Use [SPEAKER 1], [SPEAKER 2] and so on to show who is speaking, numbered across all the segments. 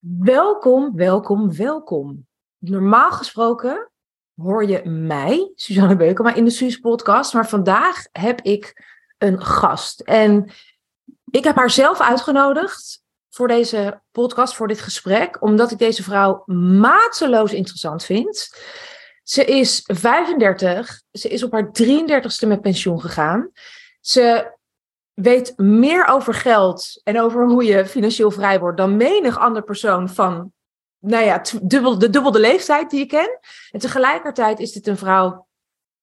[SPEAKER 1] Welkom, welkom, welkom. Normaal gesproken hoor je mij, Suzanne Beukema, in de Suus podcast. Maar vandaag heb ik een gast. En ik heb haar zelf uitgenodigd voor deze podcast, voor dit gesprek, omdat ik deze vrouw mateloos interessant vind. Ze is 35, ze is op haar 33ste met pensioen gegaan. Ze weet meer over geld en over hoe je financieel vrij wordt dan menig andere persoon van, nou ja, dubbel, de dubbele leeftijd die je ken. En tegelijkertijd is dit een vrouw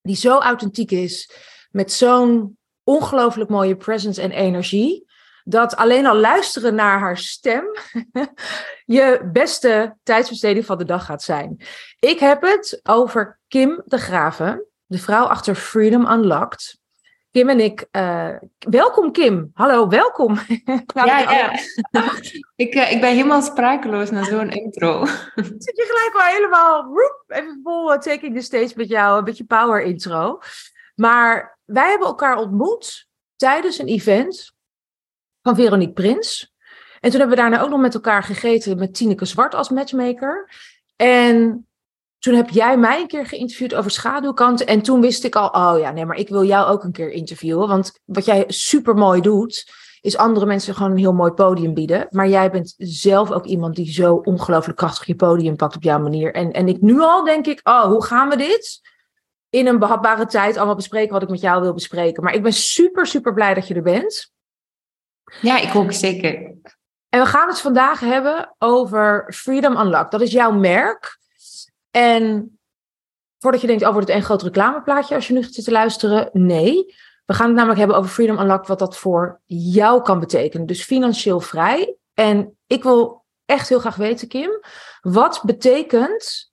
[SPEAKER 1] die zo authentiek is, met zo'n ongelooflijk mooie presence en energie, dat alleen al luisteren naar haar stem je beste tijdsbesteding van de dag gaat zijn. Ik heb het over Kim de Graven, de vrouw achter Freedom Unlocked. Kim en ik. Uh, welkom Kim. Hallo, welkom.
[SPEAKER 2] ja, ja. ik, uh, ik ben helemaal sprakeloos na zo'n intro.
[SPEAKER 1] Zit je gelijk al helemaal roep, even vol uh, taking the stage met jou, een beetje power intro. Maar wij hebben elkaar ontmoet tijdens een event van Veronique Prins. En toen hebben we daarna ook nog met elkaar gegeten met Tineke Zwart als matchmaker. En toen heb jij mij een keer geïnterviewd over schaduwkanten. En toen wist ik al, oh ja, nee, maar ik wil jou ook een keer interviewen. Want wat jij super mooi doet, is andere mensen gewoon een heel mooi podium bieden. Maar jij bent zelf ook iemand die zo ongelooflijk krachtig je podium pakt op jouw manier. En, en ik nu al denk ik, oh, hoe gaan we dit in een behapbare tijd allemaal bespreken wat ik met jou wil bespreken. Maar ik ben super, super blij dat je er bent.
[SPEAKER 2] Ja, ik ook zeker.
[SPEAKER 1] En we gaan het vandaag hebben over Freedom Unlocked. Dat is jouw merk. En voordat je denkt, oh, het een groot reclameplaatje als je nu zit te luisteren, nee. We gaan het namelijk hebben over Freedom Unlocked, wat dat voor jou kan betekenen. Dus financieel vrij. En ik wil echt heel graag weten, Kim, wat betekent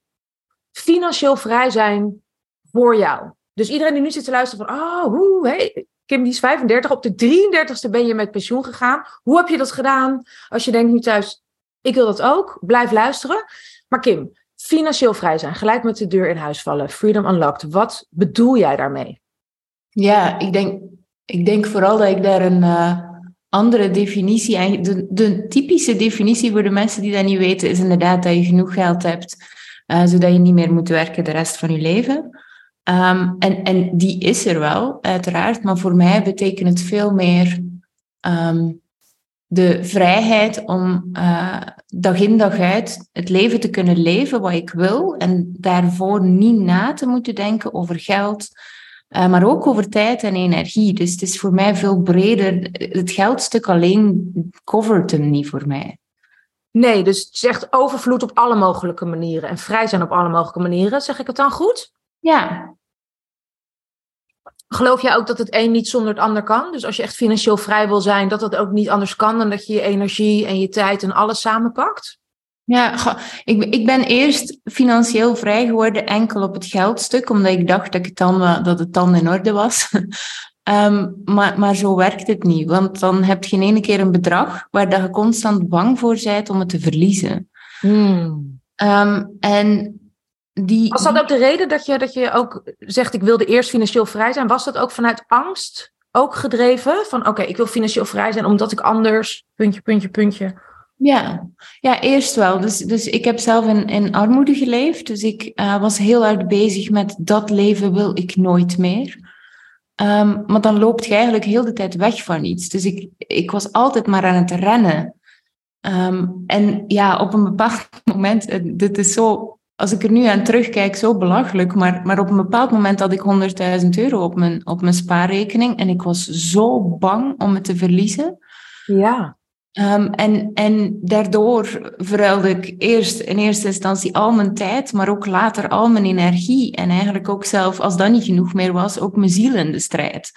[SPEAKER 1] financieel vrij zijn voor jou? Dus iedereen die nu zit te luisteren van, oh, hey, Kim die is 35, op de 33ste ben je met pensioen gegaan. Hoe heb je dat gedaan? Als je denkt nu thuis, ik wil dat ook, blijf luisteren. Maar Kim, financieel vrij zijn, gelijk met de deur in huis vallen, freedom unlocked. Wat bedoel jij daarmee?
[SPEAKER 2] Ja, ik denk, ik denk vooral dat ik daar een uh, andere definitie, de, de typische definitie voor de mensen die dat niet weten, is inderdaad dat je genoeg geld hebt, uh, zodat je niet meer moet werken de rest van je leven. Um, en, en die is er wel, uiteraard, maar voor mij betekent het veel meer um, de vrijheid om uh, dag in dag uit het leven te kunnen leven wat ik wil en daarvoor niet na te moeten denken over geld, uh, maar ook over tijd en energie. Dus het is voor mij veel breder. Het geldstuk alleen covert hem niet voor mij.
[SPEAKER 1] Nee, dus het zegt overvloed op alle mogelijke manieren en vrij zijn op alle mogelijke manieren. Zeg ik het dan goed?
[SPEAKER 2] Ja,
[SPEAKER 1] Geloof jij ook dat het een niet zonder het ander kan? Dus als je echt financieel vrij wil zijn, dat dat ook niet anders kan dan dat je je energie en je tijd en alles samenpakt?
[SPEAKER 2] Ja, ik, ik ben eerst financieel vrij geworden enkel op het geldstuk, omdat ik dacht dat, ik dan, dat het dan in orde was. um, maar, maar zo werkt het niet, want dan heb je in ene keer een bedrag waar dat je constant bang voor bent om het te verliezen.
[SPEAKER 1] Hmm.
[SPEAKER 2] Um, en die,
[SPEAKER 1] was dat ook de reden dat je, dat je ook zegt, ik wilde eerst financieel vrij zijn? Was dat ook vanuit angst ook gedreven? Van oké, ik wil financieel vrij zijn omdat ik anders, puntje, puntje, puntje.
[SPEAKER 2] Ja, ja eerst wel. Dus, dus ik heb zelf in, in armoede geleefd. Dus ik uh, was heel hard bezig met dat leven wil ik nooit meer. Um, maar dan loopt je eigenlijk heel de tijd weg van iets. Dus ik, ik was altijd maar aan het rennen. Um, en ja, op een bepaald moment, eh, dit is zo als ik er nu aan terugkijk, zo belachelijk. Maar, maar op een bepaald moment had ik 100.000 euro op mijn, op mijn spaarrekening. En ik was zo bang om het te verliezen.
[SPEAKER 1] Ja.
[SPEAKER 2] Um, en, en daardoor verruilde ik eerst in eerste instantie al mijn tijd, maar ook later al mijn energie. En eigenlijk ook zelf, als dat niet genoeg meer was, ook mijn ziel in de strijd.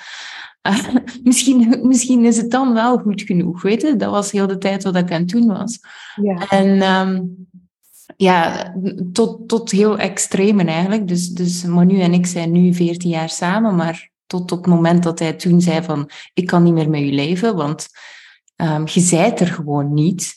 [SPEAKER 2] Uh, misschien, misschien is het dan wel goed genoeg, weet je? Dat was heel de tijd wat ik aan het doen was.
[SPEAKER 1] Ja.
[SPEAKER 2] En um, ja, tot, tot heel extremen eigenlijk. Dus, dus Manu en ik zijn nu 14 jaar samen, maar tot op het moment dat hij toen zei van ik kan niet meer met u leven, want um, je zijt er gewoon niet.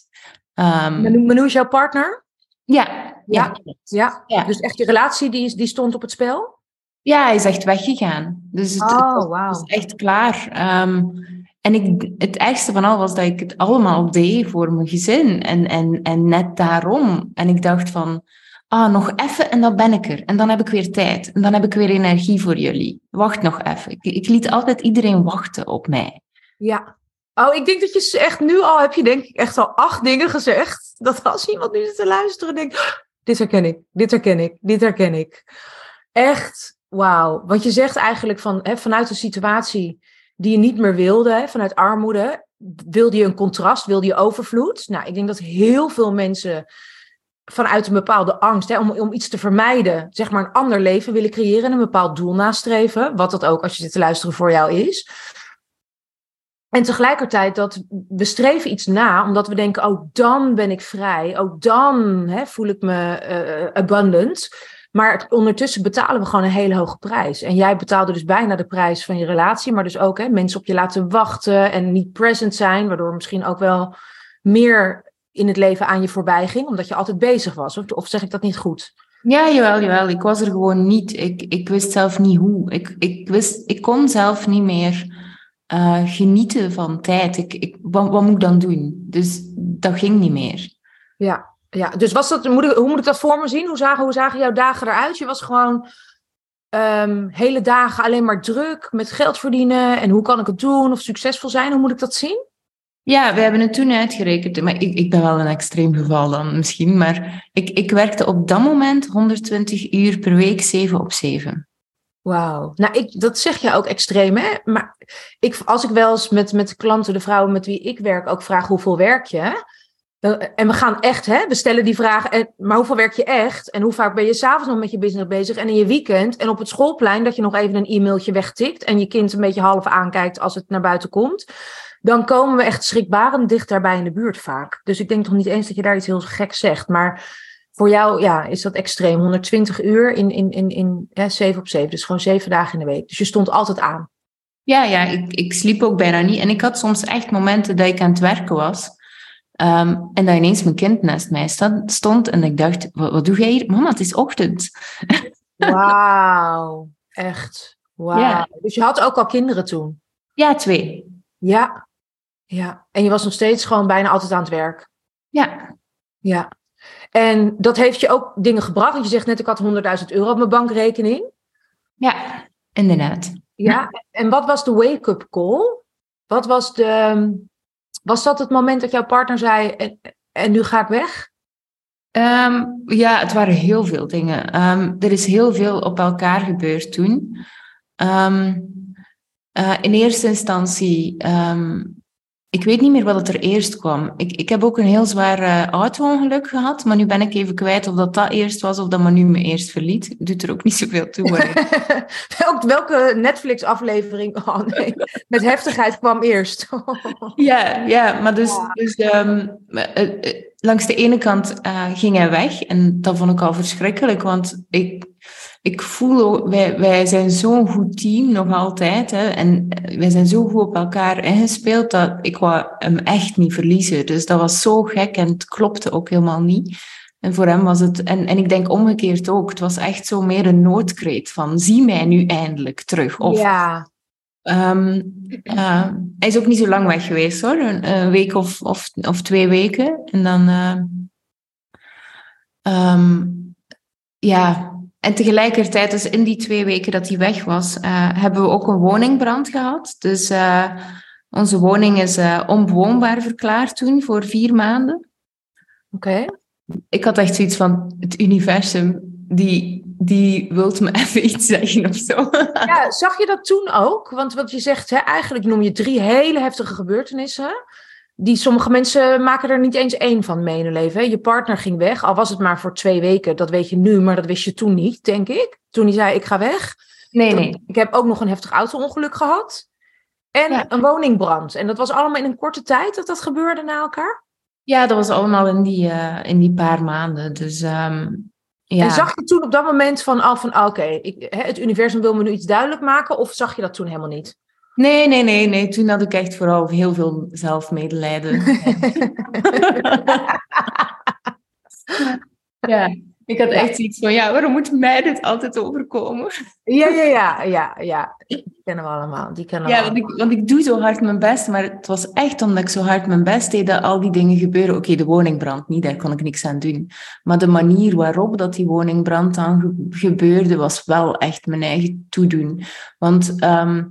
[SPEAKER 1] Um, Manu, Manu is jouw partner?
[SPEAKER 2] Ja.
[SPEAKER 1] Ja, ja. ja. Dus echt je relatie die, die stond op het spel?
[SPEAKER 2] Ja, hij is echt weggegaan. Dus het,
[SPEAKER 1] oh, wow.
[SPEAKER 2] is echt klaar. Um, en ik, het ergste van al was dat ik het allemaal deed voor mijn gezin. En, en, en net daarom. En ik dacht van, ah, nog even en dan ben ik er. En dan heb ik weer tijd. En dan heb ik weer energie voor jullie. Wacht nog even. Ik, ik liet altijd iedereen wachten op mij.
[SPEAKER 1] Ja. Oh, ik denk dat je echt nu al heb je denk ik echt al acht dingen gezegd. Dat als iemand nu zit te luisteren denkt, dit herken ik, dit herken ik, dit herken ik. Echt, wauw. Want je zegt eigenlijk van, hè, vanuit een situatie die je niet meer wilde, vanuit armoede, wilde je een contrast, wilde je overvloed. Nou, ik denk dat heel veel mensen vanuit een bepaalde angst, hè, om, om iets te vermijden, zeg maar een ander leven willen creëren en een bepaald doel nastreven, wat dat ook als je zit te luisteren voor jou is. En tegelijkertijd dat we streven iets na, omdat we denken, oh dan ben ik vrij, oh dan hè, voel ik me uh, abundant. Maar ondertussen betalen we gewoon een hele hoge prijs. En jij betaalde dus bijna de prijs van je relatie, maar dus ook hè, mensen op je laten wachten en niet present zijn, waardoor misschien ook wel meer in het leven aan je voorbij ging, omdat je altijd bezig was. Of, of zeg ik dat niet goed?
[SPEAKER 2] Ja, jawel, jawel. Ik was er gewoon niet. Ik, ik wist zelf niet hoe. Ik, ik, wist, ik kon zelf niet meer uh, genieten van tijd. Ik, ik, wat, wat moet ik dan doen? Dus dat ging niet meer.
[SPEAKER 1] Ja, ja, dus was dat, moet ik, hoe moet ik dat voor me zien? Hoe zagen, hoe zagen jouw dagen eruit? Je was gewoon um, hele dagen alleen maar druk met geld verdienen. En hoe kan ik het doen of succesvol zijn? Hoe moet ik dat zien?
[SPEAKER 2] Ja, we hebben het toen uitgerekend. Maar ik, ik ben wel een extreem geval dan misschien. Maar ik, ik werkte op dat moment 120 uur per week, 7 op 7.
[SPEAKER 1] Wauw. Nou, ik, dat zeg je ook extreem, hè? Maar ik, als ik wel eens met, met de klanten, de vrouwen met wie ik werk, ook vraag hoeveel werk je? En we gaan echt, hè, we stellen die en, maar hoeveel werk je echt? En hoe vaak ben je s'avonds nog met je business bezig? En in je weekend en op het schoolplein dat je nog even een e-mailtje wegtikt en je kind een beetje half aankijkt als het naar buiten komt. Dan komen we echt schrikbarend dicht daarbij in de buurt vaak. Dus ik denk toch niet eens dat je daar iets heel gek zegt. Maar voor jou ja, is dat extreem. 120 uur in, in, in, in ja, 7 op 7. Dus gewoon zeven dagen in de week. Dus je stond altijd aan.
[SPEAKER 2] Ja, ja ik, ik sliep ook bijna niet. En ik had soms echt momenten dat ik aan het werken was. Um, en dat ineens mijn kind naast mij stond en ik dacht, wat, wat doe jij hier? Mama, het is ochtend.
[SPEAKER 1] Wauw, echt. Wauw. Ja. Dus je had ook al kinderen toen?
[SPEAKER 2] Ja, twee.
[SPEAKER 1] Ja, ja. En je was nog steeds gewoon bijna altijd aan het werk?
[SPEAKER 2] Ja.
[SPEAKER 1] Ja. En dat heeft je ook dingen gebracht? Want je zegt net, ik had 100.000 euro op mijn bankrekening.
[SPEAKER 2] Ja, inderdaad.
[SPEAKER 1] Ja, en wat was de wake-up call? Wat was de was dat het moment dat jouw partner zei, en, en nu ga ik weg?
[SPEAKER 2] Um, ja, het waren heel veel dingen. Um, er is heel veel op elkaar gebeurd toen. Um, uh, in eerste instantie ik weet niet meer wat er eerst kwam. Ik, ik heb ook een heel zwaar uh, auto-ongeluk gehad, maar nu ben ik even kwijt of dat dat eerst was of dat Manu me eerst verliet. Doet er ook niet zoveel toe.
[SPEAKER 1] Welk, welke Netflix-aflevering oh, nee, met heftigheid kwam eerst?
[SPEAKER 2] ja, ja, maar dus, dus um, langs de ene kant ging hij weg en dat vond ik al verschrikkelijk, want ik, ik voel, wij, wij zijn zo'n goed team nog altijd. Hè, en wij zijn zo goed op elkaar ingespeeld dat ik wou hem echt niet verliezen. Dus dat was zo gek en het klopte ook helemaal niet. En voor hem was het, en, en ik denk omgekeerd ook, het was echt zo meer een noodkreet van zie mij nu eindelijk terug. Of,
[SPEAKER 1] ja.
[SPEAKER 2] Um, uh, hij is ook niet zo lang weg geweest hoor, een, een week of, of, of twee weken. En dan, uh, um, ja, en tegelijkertijd, dus in die twee weken dat hij weg was, uh, hebben we ook een woningbrand gehad. Dus uh, onze woning is uh, onbewoonbaar verklaard toen voor vier maanden.
[SPEAKER 1] Oké.
[SPEAKER 2] Ik had echt zoiets van, het universum, die, die wilt me even iets zeggen of zo.
[SPEAKER 1] Ja, zag je dat toen ook? Want wat je zegt, hè, eigenlijk noem je drie hele heftige gebeurtenissen die sommige mensen maken er niet eens één van mee in hun leven. Je partner ging weg, al was het maar voor twee weken. Dat weet je nu, maar dat wist je toen niet, denk ik. Toen hij zei, ik ga weg.
[SPEAKER 2] Nee, nee.
[SPEAKER 1] Ik heb ook nog een heftig auto-ongeluk gehad. En een woningbrand. En dat was allemaal in een korte tijd dat dat gebeurde na elkaar?
[SPEAKER 2] Ja, dat was allemaal in die, uh, in die paar maanden. Dus um, ja.
[SPEAKER 1] En zag je toen op dat moment van, oh, van oké, okay, het universum wil me nu iets duidelijk maken? Of zag je dat toen helemaal niet?
[SPEAKER 2] Nee, nee, nee, nee. Toen had ik echt vooral heel veel zelfmedelijden. ja. Ik had echt iets van, ja, waarom moet mij dit altijd overkomen?
[SPEAKER 1] Ja, ja, ja, ja, ja. Die kennen we allemaal. Die kennen we
[SPEAKER 2] Ja, want ik, want ik doe zo hard mijn best, maar het was echt omdat ik zo hard mijn best deed dat al die dingen gebeuren. Oké, de woningbrand niet, daar kon ik niks aan doen. Maar de manier waarop dat die woningbrand dan ge- gebeurde, was wel echt mijn eigen toedoen. Want, ehm,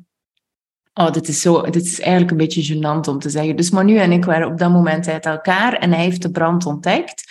[SPEAKER 2] oh, dit is, zo, dit is eigenlijk een beetje gênant om te zeggen. Dus Manu en ik waren op dat moment uit elkaar en hij heeft de brand ontdekt.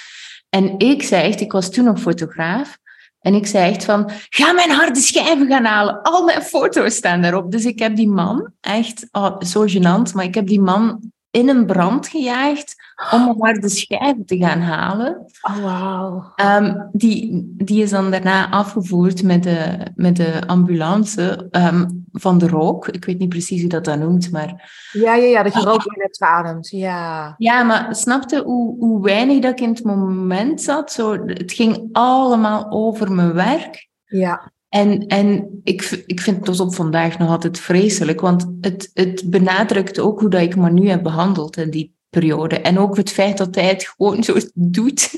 [SPEAKER 2] En ik zei echt, ik was toen nog fotograaf, en ik zei echt van, ga mijn harde schijven gaan halen. Al mijn foto's staan daarop. Dus ik heb die man, echt oh, zo gênant, maar ik heb die man in een brand gejaagd om mijn harde schijven te gaan halen.
[SPEAKER 1] Oh, wauw.
[SPEAKER 2] Ehm, die, die is dan daarna afgevoerd met de, met de ambulance ehm, van de rook. Ik weet niet precies hoe dat dan noemt, maar...
[SPEAKER 1] Ja, ja, ja, dat je rook in hebt geademd. Ja.
[SPEAKER 2] Ja, maar snapte hoe, hoe weinig dat ik in het moment zat? Zo, het ging allemaal over mijn werk.
[SPEAKER 1] Ja.
[SPEAKER 2] En, en ik, ik vind het tot op vandaag nog altijd vreselijk, want het, het benadrukt ook hoe dat ik me nu heb behandeld in die periode. En ook het feit dat hij het gewoon zo doet.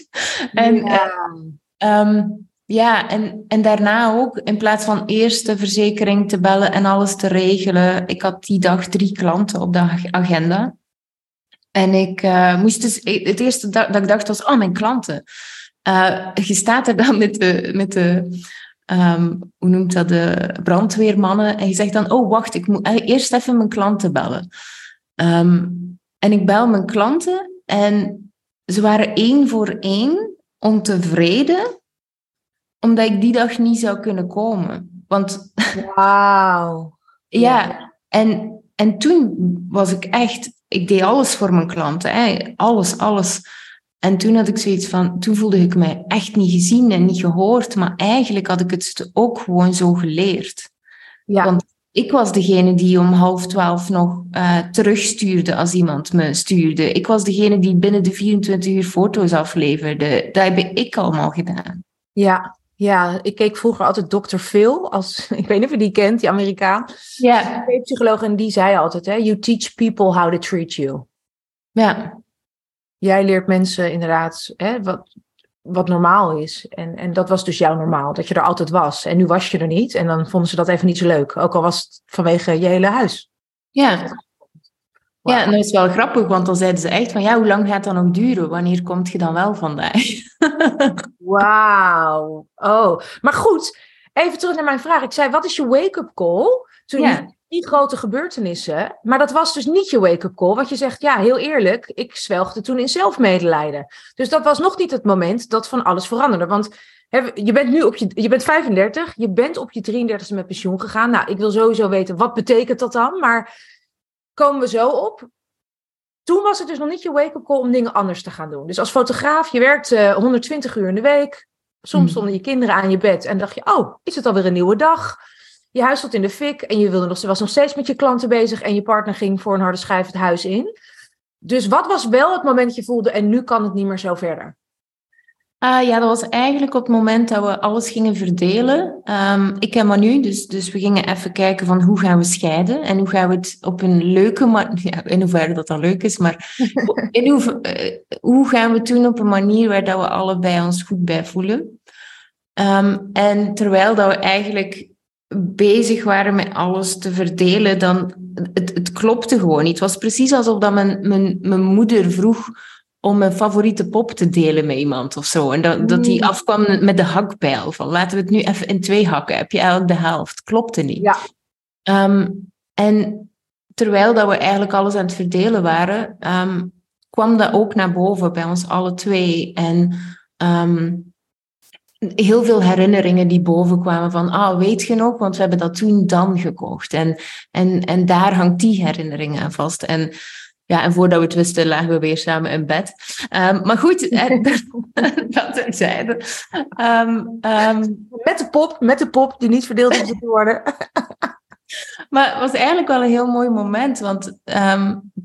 [SPEAKER 2] En,
[SPEAKER 1] ja.
[SPEAKER 2] Ehm, ja, en, en daarna ook, in plaats van eerst de verzekering te bellen en alles te regelen, ik had die dag drie klanten op de ag- agenda. En ik eh, moest dus, het eerste da- dat ik dacht was, oh, mijn klanten. Eh, je staat er dan met de, met de ehm, hoe noemt dat, de brandweermannen, en je zegt dan, oh, wacht, ik moet eh, eerst even mijn klanten bellen. Ehm, en ik bel mijn klanten en ze waren één voor één ontevreden omdat ik die dag niet zou kunnen komen. Want
[SPEAKER 1] Wauw.
[SPEAKER 2] ja, en, en toen was ik echt, ik deed alles voor mijn klanten, hè. alles, alles. En toen had ik zoiets van, toen voelde ik mij echt niet gezien en niet gehoord, maar eigenlijk had ik het ook gewoon zo geleerd.
[SPEAKER 1] Ja.
[SPEAKER 2] Want ik was degene die om half twaalf nog eh, terugstuurde als iemand me stuurde. Ik was degene die binnen de 24 uur foto's afleverde. Dat heb ik allemaal gedaan.
[SPEAKER 1] Ja. Ja, ik keek vroeger altijd Dr. Phil, als, ik weet niet of je die kent, die Amerikaan.
[SPEAKER 2] Ja,
[SPEAKER 1] psycholoog en die zei altijd, hè, you teach people how to treat you.
[SPEAKER 2] ja,
[SPEAKER 1] Jij leert mensen inderdaad hè, wat, wat normaal is. En, en dat was dus jouw normaal, dat je er altijd was. En nu was je er niet en dan vonden ze dat even niet zo leuk. Ook al was het vanwege je hele huis.
[SPEAKER 2] ja. Ja, en dat is wel grappig, want dan zeiden ze echt van, ja, hoe lang gaat dat nog duren? Wanneer komt je dan wel vandaag?
[SPEAKER 1] Wauw. Oh, maar goed. Even terug naar mijn vraag. Ik zei, wat is je wake-up call? Toen
[SPEAKER 2] Ja.
[SPEAKER 1] Die grote gebeurtenissen. Maar dat was dus niet je wake-up call. Want je zegt, ja, heel eerlijk, ik zwelgde toen in zelfmedelijden. Dus dat was nog niet het moment dat van alles veranderde. Want hè, je bent nu op je, je bent 35, je bent op je 33e met pensioen gegaan. Nou, ik wil sowieso weten, wat betekent dat dan? Maar komen we zo op. Toen was het dus nog niet je wake-up call om dingen anders te gaan doen. Dus als fotograaf, je werkt eh, 120 uur in de week. Soms
[SPEAKER 2] Mm.
[SPEAKER 1] stonden je kinderen aan je bed en dacht je, oh, is het alweer een nieuwe dag? Je huis stond in de fik en je wilde nog, was nog steeds met je klanten bezig en je partner ging voor een harde schijf het huis in. Dus wat was wel het moment dat je voelde en nu kan het niet meer zo verder?
[SPEAKER 2] Ah, ja, dat was eigenlijk op het moment dat we alles gingen verdelen. Ehm, ik en Manu, dus, dus we gingen even kijken van hoe gaan we scheiden en hoe gaan we het op een leuke manier, ja, in hoeverre dat dan leuk is, maar in hoe, eh, hoe gaan we het doen op een manier waar dat we allebei ons goed bij voelen. Ehm, en terwijl dat we eigenlijk bezig waren met alles te verdelen, dan het, het klopte gewoon niet. Het was precies alsof dat mijn, mijn, mijn moeder vroeg om mijn favoriete pop te delen met iemand of zo. En dat, dat die
[SPEAKER 1] Mm.
[SPEAKER 2] afkwam met de hakpijl. Van laten we het nu even in twee hakken. Heb je eigenlijk de helft? Klopte niet.
[SPEAKER 1] Ja.
[SPEAKER 2] Ehm, en terwijl dat we eigenlijk alles aan het verdelen waren, ehm, kwam dat ook naar boven bij ons alle twee. En ehm, heel veel herinneringen die boven kwamen van, ah, weet je nog, want we hebben dat toen dan gekocht. En, en, en daar hangt die herinnering aan vast. En ja, en voordat we het wisten, lagen we weer samen in bed. Ehm, maar goed, dat terzijde. Ehm,
[SPEAKER 1] Met de pop, met de pop die niet verdeeld te worden.
[SPEAKER 2] maar het was eigenlijk wel een heel mooi moment, want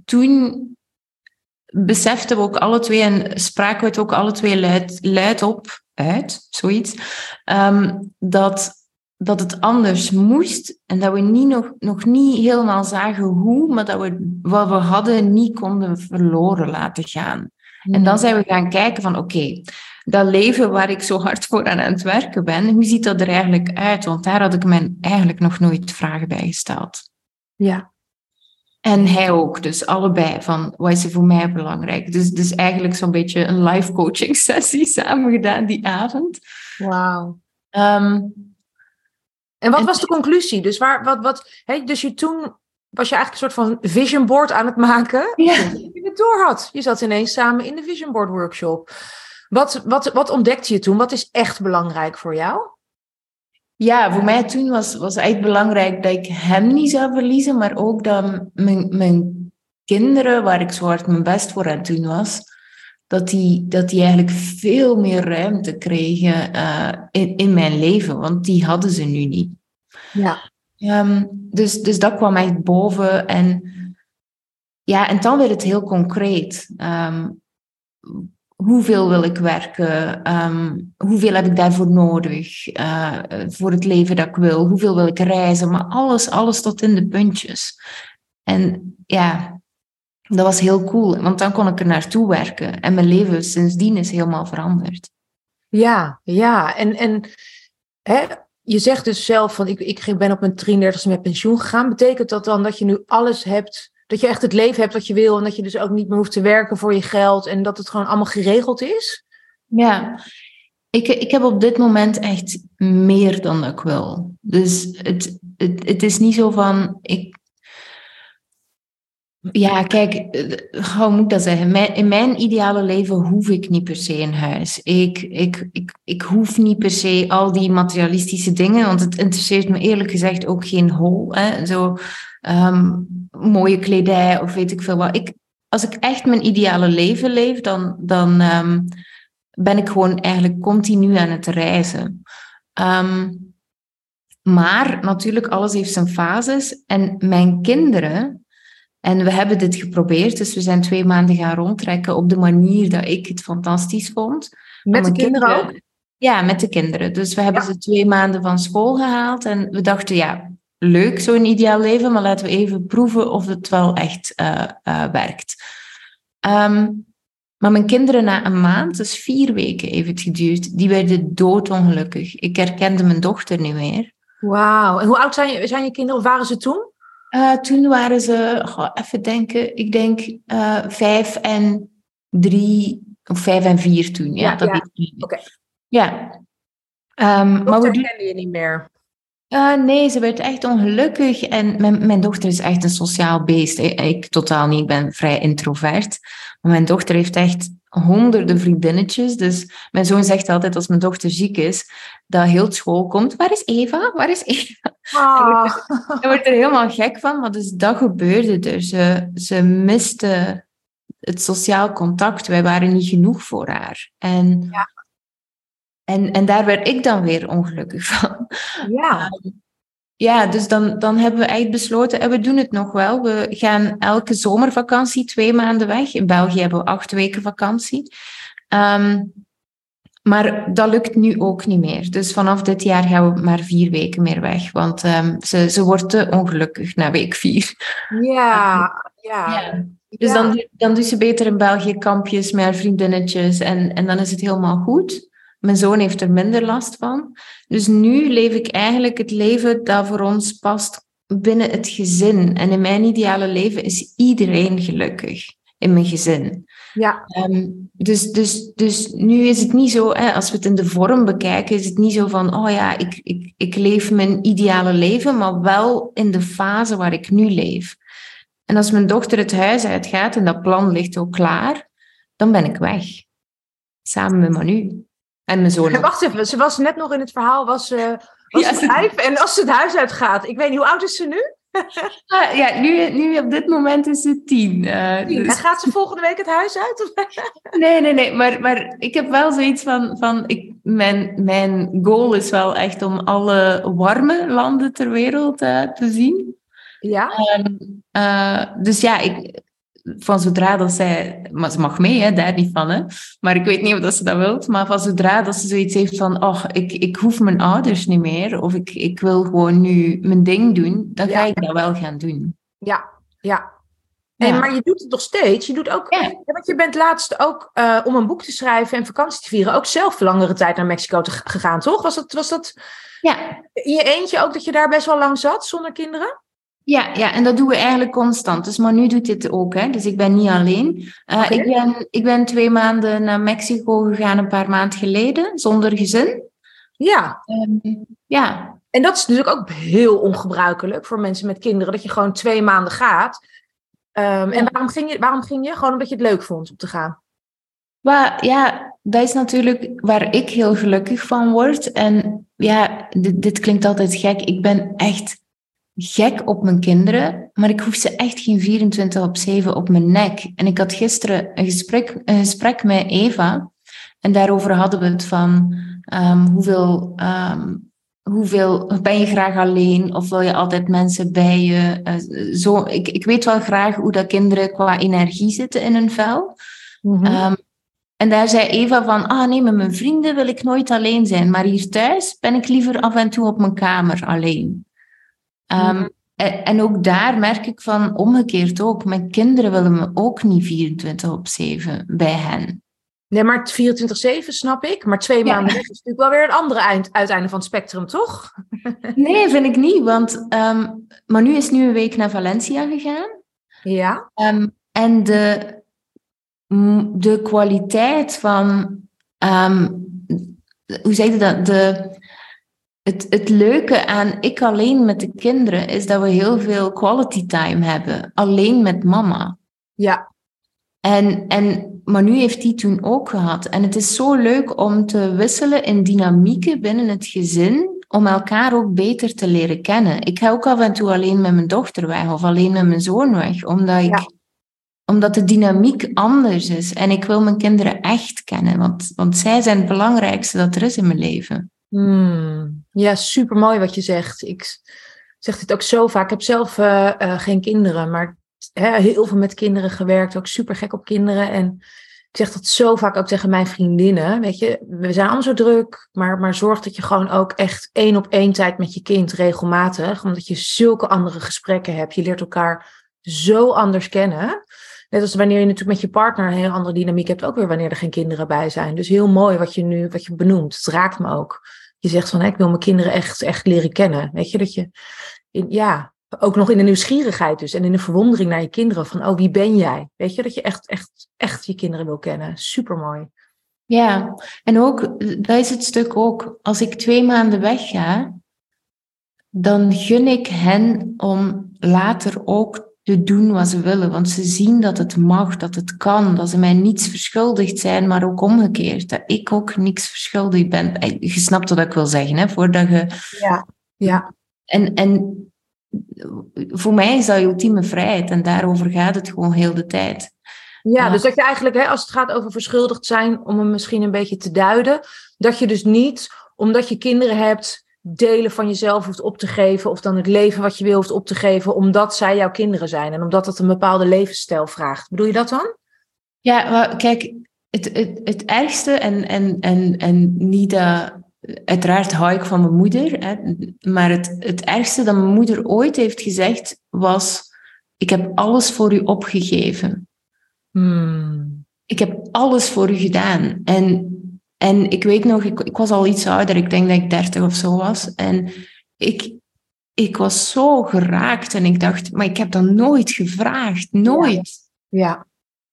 [SPEAKER 2] toen beseften we ook alle twee en spraken we het ook alle twee luid, luid op, uit, zoiets, ehm, dat, dat het anders moest en dat we niet nog, nog niet helemaal zagen hoe, maar dat we wat we hadden niet konden verloren laten gaan. En dan zijn we gaan kijken van oké, dat leven waar ik zo hard voor aan het werken ben, hoe ziet dat er eigenlijk uit? Want daar had ik me eigenlijk nog nooit vragen bij gesteld.
[SPEAKER 1] Ja.
[SPEAKER 2] En hij ook, dus allebei, van wat is er voor mij belangrijk? Dus, dus eigenlijk zo'n beetje een live coaching sessie samen gedaan die avond.
[SPEAKER 1] Wauw.
[SPEAKER 2] Ehm,
[SPEAKER 1] En wat was de conclusie? Dus, waar, wat, wat, hè, dus je toen was je eigenlijk een soort van vision board aan het maken.
[SPEAKER 2] Ja.
[SPEAKER 1] Dat je het door had. Je zat ineens samen in de vision board workshop. Wat, wat, wat ontdekte je toen? Wat is echt belangrijk voor jou?
[SPEAKER 2] Ja, voor mij toen was, was echt belangrijk dat ik hem niet zou verliezen, maar ook dat mijn, mijn kinderen, waar ik zo hard mijn best voor aan het doen was, dat die, dat die eigenlijk veel meer ruimte kregen eh, in, in mijn leven, want die hadden ze nu niet.
[SPEAKER 1] Ja.
[SPEAKER 2] Ehm, dus, dus dat kwam echt boven. En, ja, en dan werd het heel concreet. Ehm, hoeveel wil ik werken? Ehm, hoeveel heb ik daarvoor nodig? eh, voor het leven dat ik wil? Hoeveel wil ik reizen? Maar alles, alles tot in de puntjes. En ja, dat was heel cool, want dan kon ik er naartoe werken. En mijn leven sindsdien is helemaal veranderd.
[SPEAKER 1] Ja, ja. En, en hè, je zegt dus zelf van ik, ik ben op mijn 33e met pensioen gegaan. Betekent dat dan dat je nu alles hebt, dat je echt het leven hebt wat je wil en dat je dus ook niet meer hoeft te werken voor je geld en dat het gewoon allemaal geregeld is?
[SPEAKER 2] Ja, ik, ik heb op dit moment echt meer dan ik wil. Dus het, het, het is niet zo van, ik, ja, kijk, eh, hoe moet ik dat zeggen? In mijn ideale leven hoef ik niet per se een huis. Ik, ik, ik, ik hoef niet per se al die materialistische dingen, want het interesseert me eerlijk gezegd ook geen hol. Hè? Zo ehm, mooie kledij of weet ik veel wat. Ik, als ik echt mijn ideale leven leef, dan, dan ehm, ben ik gewoon eigenlijk continu aan het reizen. Ehm, maar natuurlijk, alles heeft zijn fases. En mijn kinderen, en we hebben dit geprobeerd, dus we zijn twee maanden gaan rondtrekken op de manier dat ik het fantastisch vond.
[SPEAKER 1] Met de kinderen ook?
[SPEAKER 2] Ja, met de kinderen. Dus we hebben
[SPEAKER 1] Ja.
[SPEAKER 2] ze twee maanden van school gehaald en we dachten, ja, leuk zo'n ideaal leven, maar laten we even proeven of het wel echt eh, eh, werkt. Ehm, maar mijn kinderen na een maand, dus vier weken heeft het geduurd, die werden doodongelukkig. Ik herkende mijn dochter niet meer.
[SPEAKER 1] Wauw. En hoe oud zijn je, zijn je kinderen? Of waren ze toen?
[SPEAKER 2] Eh, toen waren ze, goh, even denken, ik denk eh, vijf en drie, of vijf en vier toen. Ja,
[SPEAKER 1] Ja,
[SPEAKER 2] dat
[SPEAKER 1] ja. Oké.
[SPEAKER 2] Ja. Ehm, maar we doen,
[SPEAKER 1] je niet meer.
[SPEAKER 2] Eh, nee, ze werd echt ongelukkig. En mijn, mijn dochter is echt een sociaal beest. Ik, ik totaal niet, ik ben vrij introvert. Mijn dochter heeft echt honderden vriendinnetjes. Dus mijn zoon zegt altijd als mijn dochter ziek is, dat heel school komt. Waar is Eva? Waar is Eva?
[SPEAKER 1] Ah.
[SPEAKER 2] Hij wordt er helemaal gek van, maar dus dat gebeurde er. Ze, ze miste het sociaal contact. Wij waren niet genoeg voor haar. En,
[SPEAKER 1] Ja.
[SPEAKER 2] en, en daar werd ik dan weer ongelukkig van.
[SPEAKER 1] Ja.
[SPEAKER 2] Ja, dus dan, dan hebben we eigenlijk besloten, en we doen het nog wel. We gaan elke zomervakantie twee maanden weg. In België hebben we acht weken vakantie. Ehm, maar dat lukt nu ook niet meer. Dus vanaf dit jaar gaan we maar vier weken meer weg. Want ehm, ze, ze wordt te ongelukkig na week vier.
[SPEAKER 1] Ja. Ja.
[SPEAKER 2] Dus
[SPEAKER 1] Ja.
[SPEAKER 2] dan, dan doet ze beter in België kampjes met haar vriendinnetjes. En, en dan is het helemaal goed. Mijn zoon heeft er minder last van. Dus nu leef ik eigenlijk het leven dat voor ons past binnen het gezin. En in mijn ideale leven is iedereen gelukkig in mijn gezin.
[SPEAKER 1] Ja.
[SPEAKER 2] Ehm, dus, dus, dus nu is het niet zo, hè, als we het in de vorm bekijken, is het niet zo van, oh ja, ik, ik, ik leef mijn ideale leven, maar wel in de fase waar ik nu leef. En als mijn dochter het huis uitgaat en dat plan ligt ook klaar, dan ben ik weg. Samen met Manu. En mijn zoon.
[SPEAKER 1] Wacht even, ze was net nog in het verhaal, was, eh was
[SPEAKER 2] Ja, ze-
[SPEAKER 1] vijf. En als ze het huis uitgaat, ik weet niet, hoe oud is ze nu?
[SPEAKER 2] Ah, ja, nu, nu op dit moment is het tien. eh,
[SPEAKER 1] En
[SPEAKER 2] dus-
[SPEAKER 1] gaat ze volgende week het huis uit? Of-
[SPEAKER 2] Nee, nee, nee. Maar, maar ik heb wel zoiets van... van ik, mijn, mijn goal is wel echt om alle warme landen ter wereld eh, te zien.
[SPEAKER 1] Ja.
[SPEAKER 2] Ehm, eh, dus ja, ik, van zodra dat zij... Maar ze mag mee, hè, daar niet van. Hè. Maar ik weet niet of dat ze dat wilt. Maar van zodra dat ze zoiets heeft van... Oh, ik, ik hoef mijn ouders niet meer. Of ik, ik wil gewoon nu mijn ding doen. Dan ga
[SPEAKER 1] Ja.
[SPEAKER 2] ik dat wel gaan doen.
[SPEAKER 1] Ja. Ja. Nee,
[SPEAKER 2] Ja.
[SPEAKER 1] maar je doet het nog steeds. Je doet ook,
[SPEAKER 2] Ja.
[SPEAKER 1] Want je bent laatst ook eh, om een boek te schrijven en vakantie te vieren, ook zelf langere tijd naar Mexico te, gegaan, toch? Was dat, was dat
[SPEAKER 2] Ja,
[SPEAKER 1] in je eentje ook dat je daar best wel lang zat zonder kinderen?
[SPEAKER 2] Ja, ja, en dat doen we eigenlijk constant. Dus Manu doet dit ook, hè. Dus ik ben niet alleen. Eh, ik, ben, ik ben twee maanden naar Mexico gegaan, een paar maanden geleden, zonder gezin.
[SPEAKER 1] Ja,
[SPEAKER 2] Ehm, ja,
[SPEAKER 1] en dat is natuurlijk ook heel ongebruikelijk voor mensen met kinderen, dat je gewoon twee maanden gaat. Ehm, En waarom ging, je, waarom ging je? Gewoon omdat je het leuk vond om te gaan.
[SPEAKER 2] maar ja, dat is natuurlijk waar ik heel gelukkig van word. En ja, dit, dit klinkt altijd gek. Ik ben echt gek op mijn kinderen, maar ik hoef ze echt geen 24 op 7 op mijn nek. En ik had gisteren een gesprek, een gesprek met Eva. En daarover hadden we het van ehm, hoeveel, ehm, hoeveel ben je graag alleen of wil je altijd mensen bij je? Eh, zo, ik, ik weet wel graag hoe dat kinderen qua energie zitten in hun vel.
[SPEAKER 1] Mhm.
[SPEAKER 2] Ehm, en daar zei Eva van, ah nee, met mijn vrienden wil ik nooit alleen zijn, maar hier thuis ben ik liever af en toe op mijn kamer alleen. Ehm,
[SPEAKER 1] Mhm.
[SPEAKER 2] en, ook daar merk ik van, omgekeerd ook, mijn kinderen willen me ook niet 24 op 7 bij hen.
[SPEAKER 1] Nee, maar het 24-7 snap ik. Maar twee maanden is natuurlijk wel weer een andere eind, uiteinde van het spectrum, toch?
[SPEAKER 2] Nee, vind ik niet, want ehm Manu is nu een week naar Valencia gegaan.
[SPEAKER 1] Ja.
[SPEAKER 2] Ehm, en de, de kwaliteit van, hoe zeg je dat? De, het, het leuke aan ik alleen met de kinderen is dat we heel veel quality time hebben, alleen met mama.
[SPEAKER 1] Ja.
[SPEAKER 2] En, en Manu heeft die toen ook gehad. En het is zo leuk om te wisselen in dynamieken binnen het gezin, om elkaar ook beter te leren kennen. Ik ga ook af en toe alleen met mijn dochter weg of alleen met mijn zoon weg, omdat, ik,
[SPEAKER 1] Ja.
[SPEAKER 2] omdat de dynamiek anders is. En ik wil mijn kinderen echt kennen, want, want zij zijn het belangrijkste dat er is in mijn leven.
[SPEAKER 1] Hmm. Ja, super mooi wat je zegt. Ik zeg dit ook zo vaak. Ik heb zelf eh, eh, geen kinderen, maar heel veel met kinderen gewerkt. Ook super gek op kinderen. En ik zeg dat zo vaak ook tegen mijn vriendinnen. Weet je, we zijn allemaal zo druk, maar, maar zorg dat je gewoon ook echt één op één tijd met je kind regelmatig. Omdat je zulke andere gesprekken hebt. Je leert elkaar zo anders kennen. Net als wanneer je natuurlijk met je partner een heel andere dynamiek hebt, ook weer wanneer er geen kinderen bij zijn. Dus heel mooi wat je nu wat je benoemt. Het raakt me ook. Je zegt van, ik wil mijn kinderen echt, echt leren kennen. Weet je, dat je, in, ja, ook nog in de nieuwsgierigheid dus. En in de verwondering naar je kinderen van, oh, wie ben jij? Weet je, dat je echt, echt, echt je kinderen wil kennen. Super mooi.
[SPEAKER 2] Ja, en ook, dat is het stuk ook, als ik twee maanden wegga, dan gun ik hen om later ook te doen wat ze willen. Want ze zien dat het mag, dat het kan, dat ze mij niets verschuldigd zijn, maar ook omgekeerd. Dat ik ook niks verschuldigd ben. Je snapt wat ik wil zeggen, hè? Voordat je...
[SPEAKER 1] Ja, ja.
[SPEAKER 2] En, en voor mij is dat ultieme vrijheid en daarover gaat het gewoon heel de tijd.
[SPEAKER 1] Ja,
[SPEAKER 2] Ja.
[SPEAKER 1] dus dat je eigenlijk, hè, als het gaat over verschuldigd zijn, om hem misschien een beetje te duiden, dat je dus niet, omdat je kinderen hebt, delen van jezelf hoeft op te geven, of dan het leven wat je wil hoeft op te geven, omdat zij jouw kinderen zijn en omdat dat een bepaalde levensstijl vraagt. Bedoel je dat dan?
[SPEAKER 2] Ja, maar kijk, het, het, het ergste, en, en, en, en niet dat. Uiteraard hou ik van mijn moeder, hè, maar het, het ergste dat mijn moeder ooit heeft gezegd was: Ik heb alles voor u opgegeven.
[SPEAKER 1] Hmm.
[SPEAKER 2] Ik heb alles voor u gedaan. En, en ik weet nog, ik, ik was al iets ouder, ik denk dat ik dertig of zo was. En ik, ik was zo geraakt en ik dacht: Maar ik heb dat nooit gevraagd, nooit.
[SPEAKER 1] Ja,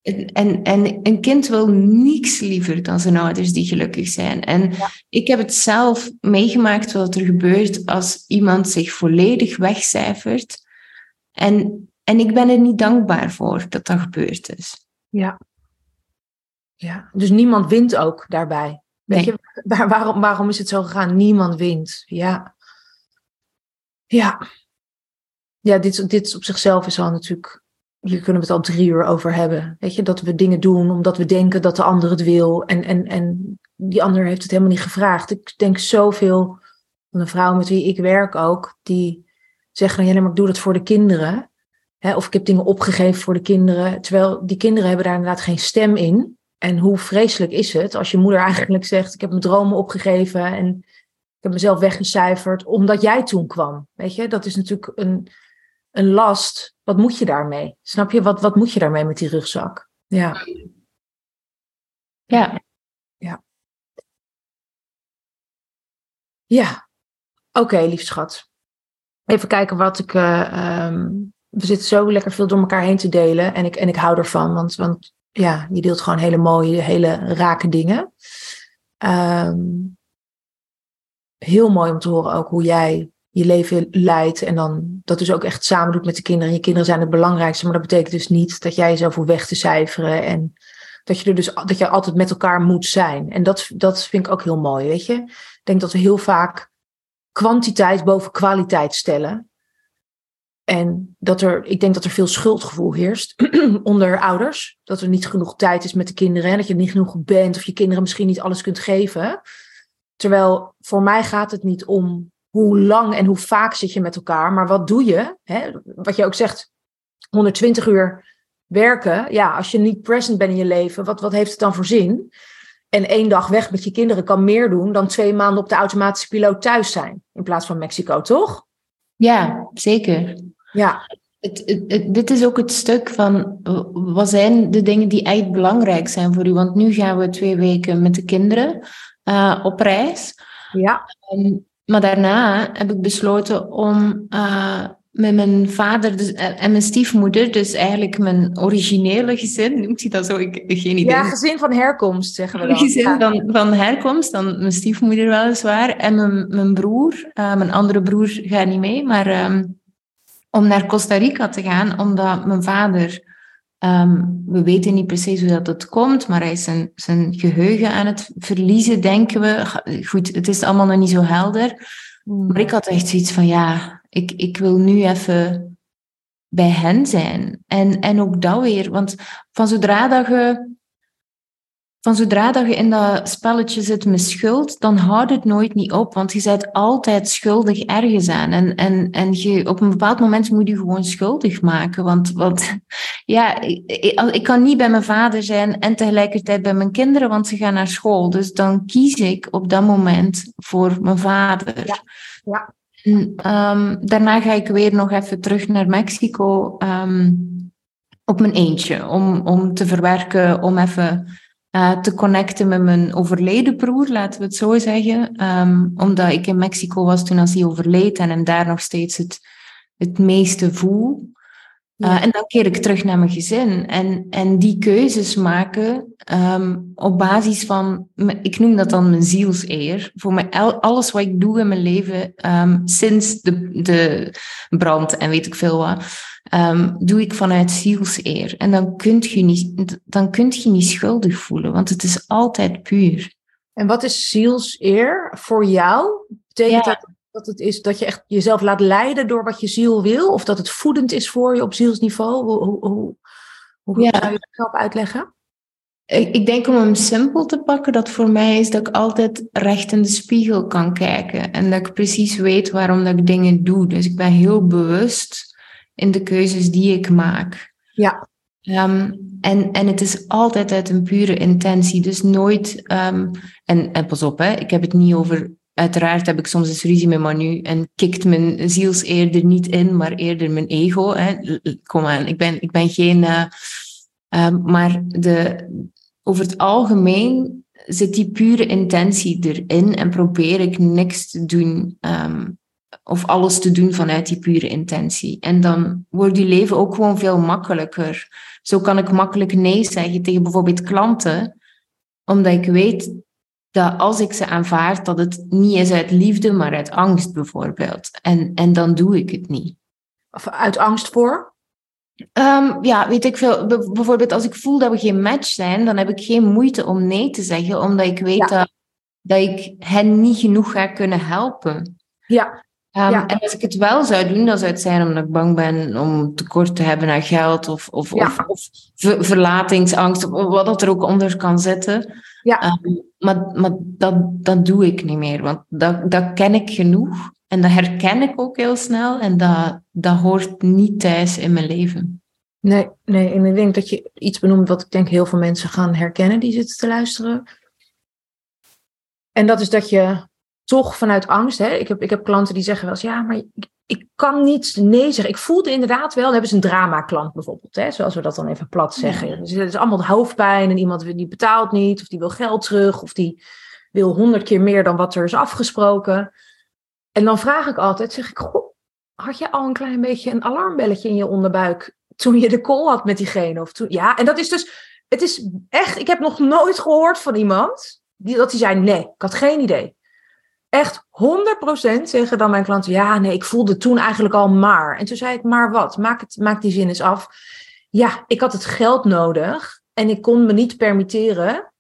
[SPEAKER 2] En, en, en een kind wil niks liever dan zijn ouders die gelukkig zijn. En
[SPEAKER 1] Ja.
[SPEAKER 2] ik heb het zelf meegemaakt wat er gebeurt als iemand zich volledig wegcijfert. En, en ik ben er niet dankbaar voor dat dat gebeurd is.
[SPEAKER 1] ja. Ja, dus niemand wint ook daarbij. Weet
[SPEAKER 2] Nee.
[SPEAKER 1] je, waar, waarom, waarom is het zo gegaan? Niemand wint. Ja. Ja. Ja, dit, dit op zichzelf is al natuurlijk. Hier kunnen we het al drie uur over hebben. Weet je, dat we dingen doen omdat we denken dat de ander het wil. En, en, en die ander heeft het helemaal niet gevraagd. Ik denk zoveel van de vrouwen met wie ik werk ook. Die zeggen, ja, nee, maar ik doe dat voor de kinderen. Hè, of ik heb dingen opgegeven voor de kinderen. Terwijl die kinderen hebben daar inderdaad geen stem in. En hoe vreselijk is het als je moeder eigenlijk zegt: Ik heb mijn dromen opgegeven en ik heb mezelf weggecijferd omdat jij toen kwam. Weet je, dat is natuurlijk een. een last. Wat moet je daarmee? Snap je? Wat, wat moet je daarmee met die rugzak? Ja.
[SPEAKER 2] Ja.
[SPEAKER 1] Ja. Ja. Oké, lief schat. Even kijken wat ik. eh, ehm, we zitten zo lekker veel door elkaar heen te delen. En ik, en ik hou ervan. Want, want ja, je deelt gewoon hele mooie, hele rake dingen. Ehm, heel mooi om te horen ook hoe jij je leven leidt. En dan dat dus ook echt samen doet met de kinderen. Je kinderen zijn het belangrijkste. Maar dat betekent dus niet dat jij jezelf hoeft weg te cijferen. En dat je er dus dat je altijd met elkaar moet zijn. En dat, dat vind ik ook heel mooi. Weet je? Ik denk dat we heel vaak kwantiteit boven kwaliteit stellen. En dat er, ik denk dat er veel schuldgevoel heerst onder ouders. Dat er niet genoeg tijd is met de kinderen. En dat je niet genoeg bent. Of je kinderen misschien niet alles kunt geven. Terwijl voor mij gaat het niet om hoe lang en hoe vaak zit je met elkaar. Maar wat doe je? Hè? Wat je ook zegt, 120 uur werken. Ja, als je niet present bent in je leven, wat, wat heeft het dan voor zin? En één dag weg met je kinderen kan meer doen dan twee maanden op de automatische piloot thuis zijn. In plaats van Mexico, toch?
[SPEAKER 2] Ja, zeker.
[SPEAKER 1] Ja,
[SPEAKER 2] Het, het, het- dit is ook het stuk van wat zijn de dingen die echt belangrijk zijn voor u? Want nu gaan we twee weken met de kinderen uh, op reis.
[SPEAKER 1] ja,
[SPEAKER 2] Um, maar daarna heb ik besloten om uh, met mijn vader dus, en mijn stiefmoeder, dus eigenlijk mijn originele gezin, noemt hij dat zo? Ik geen idee.
[SPEAKER 1] ja gezin van herkomst zeggen we dan.
[SPEAKER 2] gezin
[SPEAKER 1] Ja.
[SPEAKER 2] van, van herkomst, dan mijn stiefmoeder weliswaar, en mijn, mijn broer, uh, mijn andere broer gaat niet mee, maar um, om naar Costa Rica te gaan, omdat mijn vader, um, we weten niet precies hoe dat het komt, maar hij is zijn, zijn geheugen aan het verliezen, denken we. Goed, het is allemaal nog niet zo helder.
[SPEAKER 1] Hmm.
[SPEAKER 2] Maar ik had echt zoiets van, ja, ik, ik wil nu even bij hen zijn. En, en ook dat weer, want van zodra dat je van zodra dat je in dat spelletje zit met schuld, dan houdt het nooit niet op, want je bent altijd schuldig ergens aan. En, en, en je, op een bepaald moment moet je gewoon schuldig maken, want, want ja, ik, ik, kan niet bij mijn vader zijn en tegelijkertijd bij mijn kinderen, want ze gaan naar school. Dus dan kies ik op dat moment voor mijn vader.
[SPEAKER 1] Ja. ja.
[SPEAKER 2] En, um, daarna ga ik weer nog even terug naar Mexico um, op mijn eentje, om, om te verwerken, om even uh, te connecten met mijn overleden broer, laten we het zo zeggen. Um, omdat ik in Mexico was toen als hij overleed en hem daar nog steeds het, het meeste voel. Uh, ja. En dan keer ik terug naar mijn gezin. En, en die keuzes maken um, op basis van, ik noem dat dan mijn zielseer. Voor mij, alles wat ik doe in mijn leven, um, sinds de, de brand en weet ik veel wat, um, doe ik vanuit zielseer. En dan kun, je niet, dan kun je niet schuldig voelen, want het is altijd puur.
[SPEAKER 1] En wat is zielseer voor jou? Betekent ja. dat dat het is dat je echt jezelf laat leiden door wat je ziel wil? Of dat het voedend is voor je op zielsniveau? Hoe, hoe, hoe, hoe ja. zou je dat uitleggen?
[SPEAKER 2] Ik, ik denk om hem simpel te pakken, dat voor mij is dat ik altijd recht in de spiegel kan kijken. En dat ik precies weet waarom dat ik dingen doe. Dus ik ben heel bewust in de keuzes die ik maak.
[SPEAKER 1] Ja.
[SPEAKER 2] Um, en, en het is altijd uit een pure intentie. Dus nooit. Um, en, en pas op, hè, ik heb het niet over Uiteraard heb ik soms eens ruzie met Manu en kikt mijn zielseer er niet in, maar eerder mijn ego. Hè. Kom aan, ik ben, ik ben geen. Uh, uh, maar de, over het algemeen zit die pure intentie erin en probeer ik niks te doen um, of alles te doen vanuit die pure intentie. En dan wordt je leven ook gewoon veel makkelijker. Zo kan ik makkelijk nee zeggen tegen bijvoorbeeld klanten, omdat ik weet dat als ik ze aanvaard, dat het niet is uit liefde, maar uit angst bijvoorbeeld. En, en dan doe ik het niet.
[SPEAKER 1] Of uit angst voor?
[SPEAKER 2] Um, ja, weet ik veel. Bijvoorbeeld als ik voel dat we geen match zijn, dan heb ik geen moeite om nee te zeggen, omdat ik weet ja. dat, dat ik hen niet genoeg ga kunnen helpen.
[SPEAKER 1] Ja.
[SPEAKER 2] Um, ja. En als ik het wel zou doen, dan zou het zijn omdat ik bang ben om tekort te hebben aan geld of, of,
[SPEAKER 1] ja.
[SPEAKER 2] of, of ver, verlatingsangst, of wat dat er ook onder kan zitten.
[SPEAKER 1] Ja.
[SPEAKER 2] Um, maar maar dat, dat doe ik niet meer, want dat, dat ken ik genoeg. En dat herken ik ook heel snel. En dat, dat hoort niet thuis in mijn leven.
[SPEAKER 1] Nee, nee, en ik denk dat je iets benoemt wat ik denk heel veel mensen gaan herkennen die zitten te luisteren. En dat is dat je toch vanuit angst. Hè? Ik, heb, ik heb klanten die zeggen wel eens, ja, maar ik, ik kan niet nee zeggen. Ik voelde inderdaad wel, dan hebben ze een drama-klant bijvoorbeeld, hè? zoals we dat dan even plat zeggen. Dus het is allemaal hoofdpijn en iemand die betaalt niet, of die wil geld terug, of die wil honderd keer meer dan wat er is afgesproken. En dan vraag ik altijd, zeg ik, goh, had je al een klein beetje een alarmbelletje in je onderbuik toen je de call had met diegene? Of toen, ja, en dat is dus, het is echt, ik heb nog nooit gehoord van iemand die, dat die zei, nee, ik had geen idee. Echt 100% zeggen dan mijn klanten, ja, nee, ik voelde toen eigenlijk al maar. En toen zei ik, maar wat? Maak, het, maak die zin eens af. Ja, ik had het geld nodig en ik kon me niet permitteren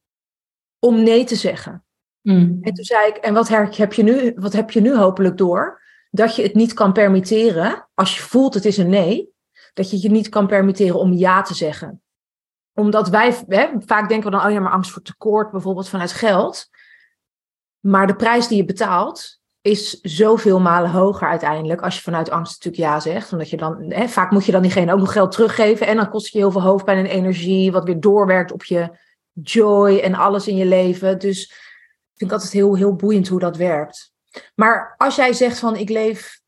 [SPEAKER 1] om nee te zeggen. Mm. En toen zei ik, en wat heb, je nu, wat heb je nu hopelijk door? Dat je het niet kan permitteren, als je voelt het is een nee, dat je je niet kan permitteren om ja te zeggen. Omdat wij, hè, vaak denken we dan, oh ja, maar angst voor tekort, bijvoorbeeld vanuit geld. Maar de prijs die je betaalt, is zoveel malen hoger uiteindelijk als je vanuit angst natuurlijk ja zegt. Omdat je dan, hè, vaak moet je dan diegene ook nog geld teruggeven en dan kost je heel veel hoofdpijn en energie, wat weer doorwerkt op je joy en alles in je leven. Dus ik vind altijd heel, heel boeiend hoe dat werkt. Maar als jij zegt van ik leef,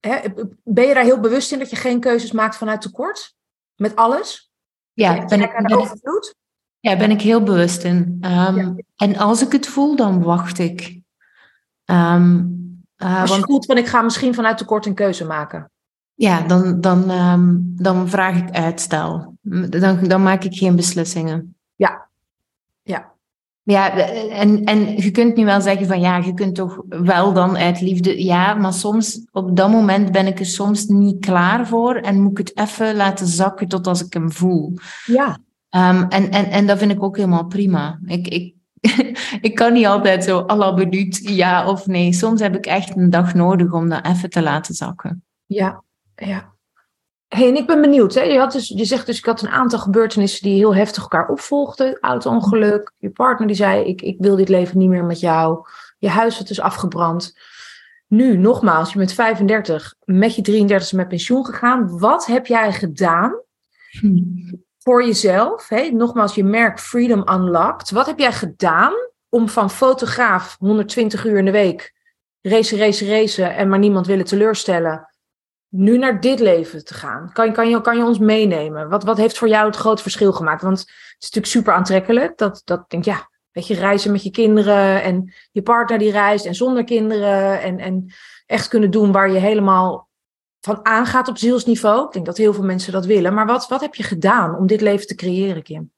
[SPEAKER 1] hè, ben je daar heel bewust in dat je geen keuzes maakt vanuit tekort? Met alles?
[SPEAKER 2] Ja, ben ik, ben overvloed? Ja, ben ik heel bewust in. Ehm, en als ik het voel, dan wacht ik.
[SPEAKER 1] Um, uh, als je want, voelt van ik ga misschien vanuit tekort een keuze maken.
[SPEAKER 2] Ja, dan, dan, um, dan vraag ik uitstel. Dan, dan maak ik geen beslissingen.
[SPEAKER 1] Ja, ja.
[SPEAKER 2] Ja, en, en je kunt nu wel zeggen van ja, je kunt toch wel dan uit liefde. Ja, maar soms, op dat moment ben ik er soms niet klaar voor en moet ik het even laten zakken tot als ik hem voel.
[SPEAKER 1] Ja.
[SPEAKER 2] Um, en, en, en dat vind ik ook helemaal prima. Ik, ik, ik kan niet altijd zo à la minuut ja of nee. Soms heb ik echt een dag nodig om dat even te laten zakken.
[SPEAKER 1] Ja, ja. Hey, en ik ben benieuwd. Hè? Je, had dus, je zegt dus, ik had een aantal gebeurtenissen die heel heftig elkaar opvolgden. Auto-ongeluk, je partner die zei, ik, ik wil dit leven niet meer met jou. Je huis was dus afgebrand. Nu, nogmaals, je bent 35, met je 33 met pensioen gegaan. Wat heb jij gedaan hm. Voor jezelf? Nogmaals, je merk Freedom Unlocked. Wat heb jij gedaan om van fotograaf 120 uur in de week racen, racen, racen en maar niemand willen teleurstellen nu naar dit leven te gaan? Kan, kan, je, kan je ons meenemen? Wat, wat heeft voor jou het groot verschil gemaakt? Want het is natuurlijk super aantrekkelijk. Dat, dat denk ja, je, reizen met je kinderen en je partner die reist en zonder kinderen. En, en echt kunnen doen waar je helemaal van aangaat op zielsniveau. Ik denk dat heel veel mensen dat willen. Maar wat, wat heb je gedaan om dit leven te creëren, Kim?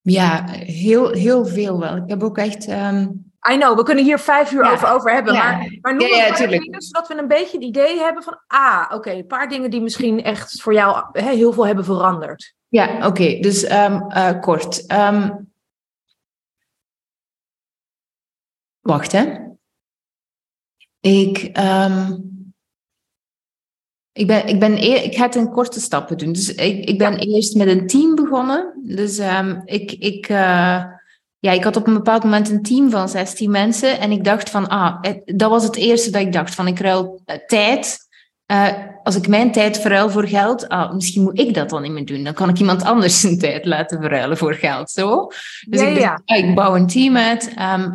[SPEAKER 2] Ja, heel, heel veel wel. Ik heb ook echt ehm,
[SPEAKER 1] I know, we kunnen hier vijf uur over, over hebben. Maar, maar noem ja, ja, dingen, zodat we een beetje het idee hebben van... Ah, oké, een paar dingen die misschien echt voor jou heel veel hebben veranderd.
[SPEAKER 2] Ja, oké. dus um, uh, kort. Um, wacht, hè. Ik... Um, ik, ben, ik, ben e ik ga het in korte stappen doen. Dus ik, ik ben eerst met een team begonnen. Dus um, ik... ik uh, ja, ik had op een bepaald moment een team van 16 mensen. En ik dacht van, ah, dat was het eerste dat ik dacht van, ik ruil eh, tijd. Uh, als ik mijn tijd verruil voor geld, ah, misschien moet ik dat dan niet meer doen. Dan kan ik iemand anders zijn tijd laten verruilen voor geld. Zo. Dus ja, ik, dacht, ah, ik bouw een team uit. Um,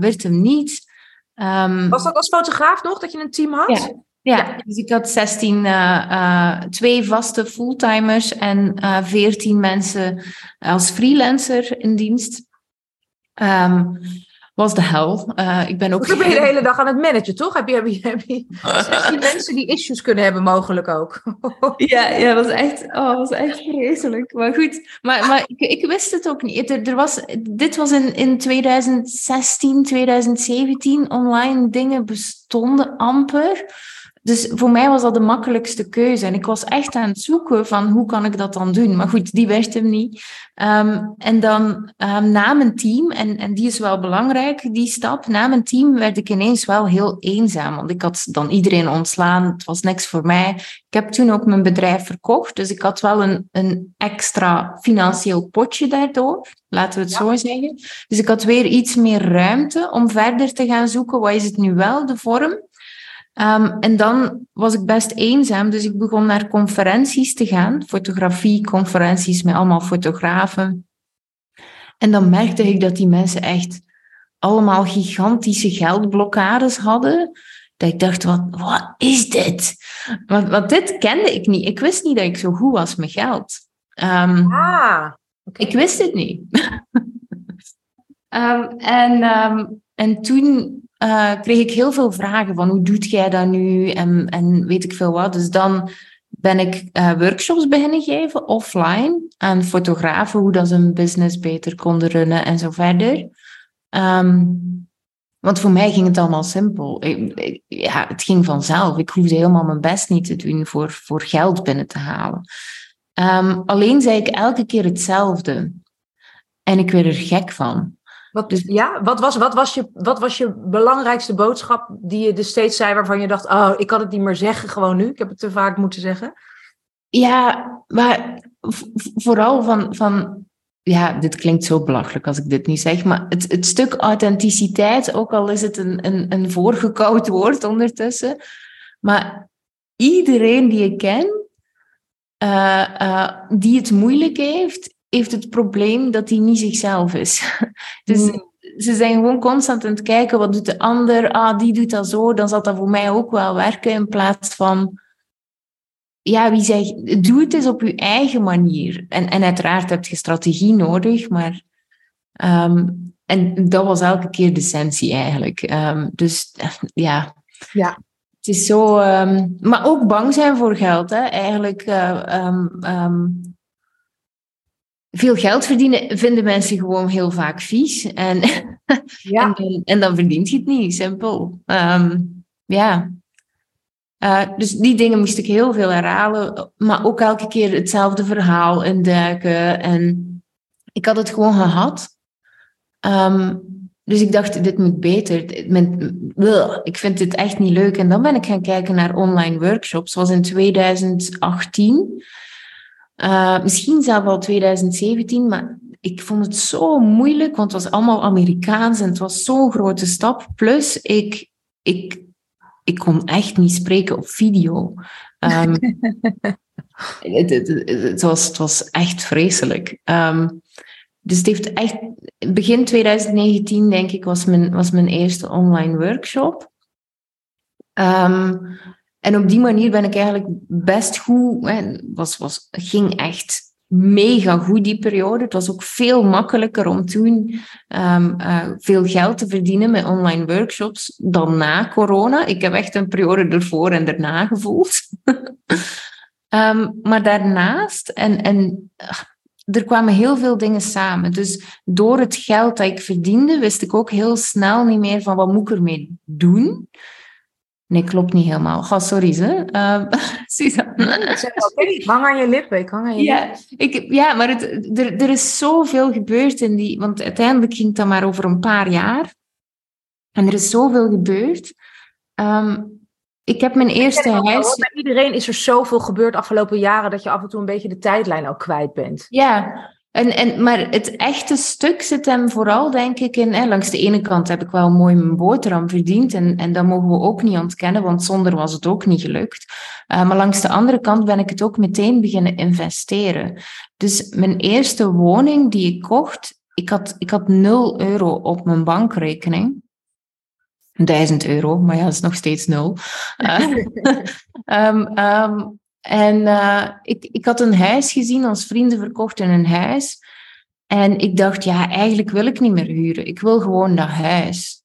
[SPEAKER 2] werd hem niet.
[SPEAKER 1] Um, was dat als fotograaf nog, dat je een team had?
[SPEAKER 2] Ja. Dus ik had 16, uh, twee vaste fulltimers en uh, 14 mensen als freelancer in dienst. Um, was de hel. Uh, ik ben ook.
[SPEAKER 1] Dan ben je de hele dag aan het managen, toch? Heb je, heb je, heb je 16 mensen die issues kunnen hebben, mogelijk ook?
[SPEAKER 2] ja, ja, dat was echt, oh, was echt vreselijk. Maar goed, maar, maar ik, ik wist het ook niet. Er, er was, dit was in, in 2016, 2017. Online dingen bestonden amper. Dus voor mij was dat de makkelijkste keuze. En ik was echt aan het zoeken van hoe kan ik dat dan doen. Maar goed, die werd hem niet. Um, en dan um, na mijn team, en, en die is wel belangrijk, die stap. Na mijn team werd ik ineens wel heel eenzaam. Want ik had dan iedereen ontslaan. Het was niks voor mij. Ik heb toen ook mijn bedrijf verkocht. Dus ik had wel een, een extra financieel potje daardoor. Laten we het zo zeggen. Dus ik had weer iets meer ruimte om verder te gaan zoeken. Wat is het nu wel, de vorm? Um, en dan was ik best eenzaam, dus ik begon naar conferenties te gaan, fotografieconferenties met allemaal fotografen. En dan merkte ik dat die mensen echt allemaal gigantische geldblokkades hadden. Dat ik dacht, wat, wat is dit? Want, want dit kende ik niet. Ik wist niet dat ik zo goed was met geld. Um,
[SPEAKER 1] ah,
[SPEAKER 2] Ik wist het niet. um, en, en toen uh, kreeg ik heel veel vragen van hoe doet jij dat nu en, en weet ik veel wat. Dus dan ben ik uh, workshops beginnen geven offline aan fotografen hoe dat ze een business beter konden runnen en zo verder. Um, want voor mij ging het allemaal simpel. Ja, het ging vanzelf. Ik hoefde helemaal mijn best niet te doen voor, voor geld binnen te halen. Um, alleen zei ik elke keer hetzelfde. En ik werd er gek van.
[SPEAKER 1] Wat, dus, ja, wat was, wat, was je, wat was je belangrijkste boodschap die je dus steeds zei waarvan je dacht, oh, ik kan het niet meer zeggen gewoon nu. Ik heb het te vaak moeten zeggen.
[SPEAKER 2] Ja, maar vooral van, van ja, dit klinkt zo belachelijk als ik dit niet zeg, maar het, het stuk authenticiteit, ook al is het een, een, een voorgekoud woord ondertussen, maar iedereen die ik ken, uh, uh, die het moeilijk heeft, heeft het probleem dat hij niet zichzelf is. dus mm. ze zijn gewoon constant aan het kijken, wat doet de ander? Ah, die doet dat zo, dan zal dat voor mij ook wel werken, in plaats van ja, wie zegt, doe het eens op je eigen manier. En, en uiteraard heb je strategie nodig, maar. Um, en dat was elke keer de essentie eigenlijk. Um, dus ja.
[SPEAKER 1] Ja.
[SPEAKER 2] Het is zo. Um, maar ook bang zijn voor geld, hè? Eigenlijk. Uh, veel geld verdienen vinden mensen gewoon heel vaak vies. En, ja. en, dan, en dan verdient je het niet, simpel. ja. Uh, dus die dingen moest ik heel veel herhalen, maar ook elke keer hetzelfde verhaal induiken. En ik had het gewoon gehad. Um, dus ik dacht, dit moet beter. Ik vind dit echt niet leuk. En dan ben ik gaan kijken naar online workshops. Was in 2018. Uh, misschien zelfs al 2017, maar ik vond het zo moeilijk, want het was allemaal Amerikaans en het was zo'n grote stap. Plus, ik, ik ik kon echt niet spreken op video. Um, het, het, het, was, het was echt vreselijk. Um, dus het heeft echt... Begin 2019, denk ik, was mijn, was mijn eerste online workshop. Um, en op die manier ben ik eigenlijk best goed... Hè, was, was, ging echt mega goed die periode. Het was ook veel makkelijker om toen um, uh, veel geld te verdienen met online workshops dan na corona. Ik heb echt een periode ervoor en daarna gevoeld. um, maar daarnaast, en, en er kwamen heel veel dingen samen. Dus door het geld dat ik verdiende, wist ik ook heel snel niet meer van wat moet ik ermee doen. Nee, klopt niet helemaal. Ga, sorry, ze. Uh,
[SPEAKER 1] ik hang aan je lippen. Ik hang aan je
[SPEAKER 2] ja, Ik, ja, maar het, er, er is zoveel gebeurd in die... Want uiteindelijk ging het maar over een paar jaar. En er is zoveel gebeurd. Um, ik heb mijn eerste huis...
[SPEAKER 1] Bij iedereen is er zoveel gebeurd afgelopen jaren... dat je af en toe een beetje de tijdlijn ook kwijt bent.
[SPEAKER 2] Ja, en, en, maar het echte stuk zit hem vooral, denk ik, in... Hè, langs de ene kant heb ik wel mooi mijn boterham verdiend. En, en dat mogen we ook niet ontkennen, want zonder was het ook niet gelukt. Uh, maar langs de andere kant ben ik het ook meteen beginnen investeren. Dus mijn eerste woning die ik kocht... Ik had, ik had 0 euro op mijn bankrekening. 1000 euro, maar ja, dat is nog steeds nul. Uh, um, um, en uh, ik, ik had een huis gezien, als vrienden verkochten een huis. En ik dacht, ja, eigenlijk wil ik niet meer huren. Ik wil gewoon dat huis.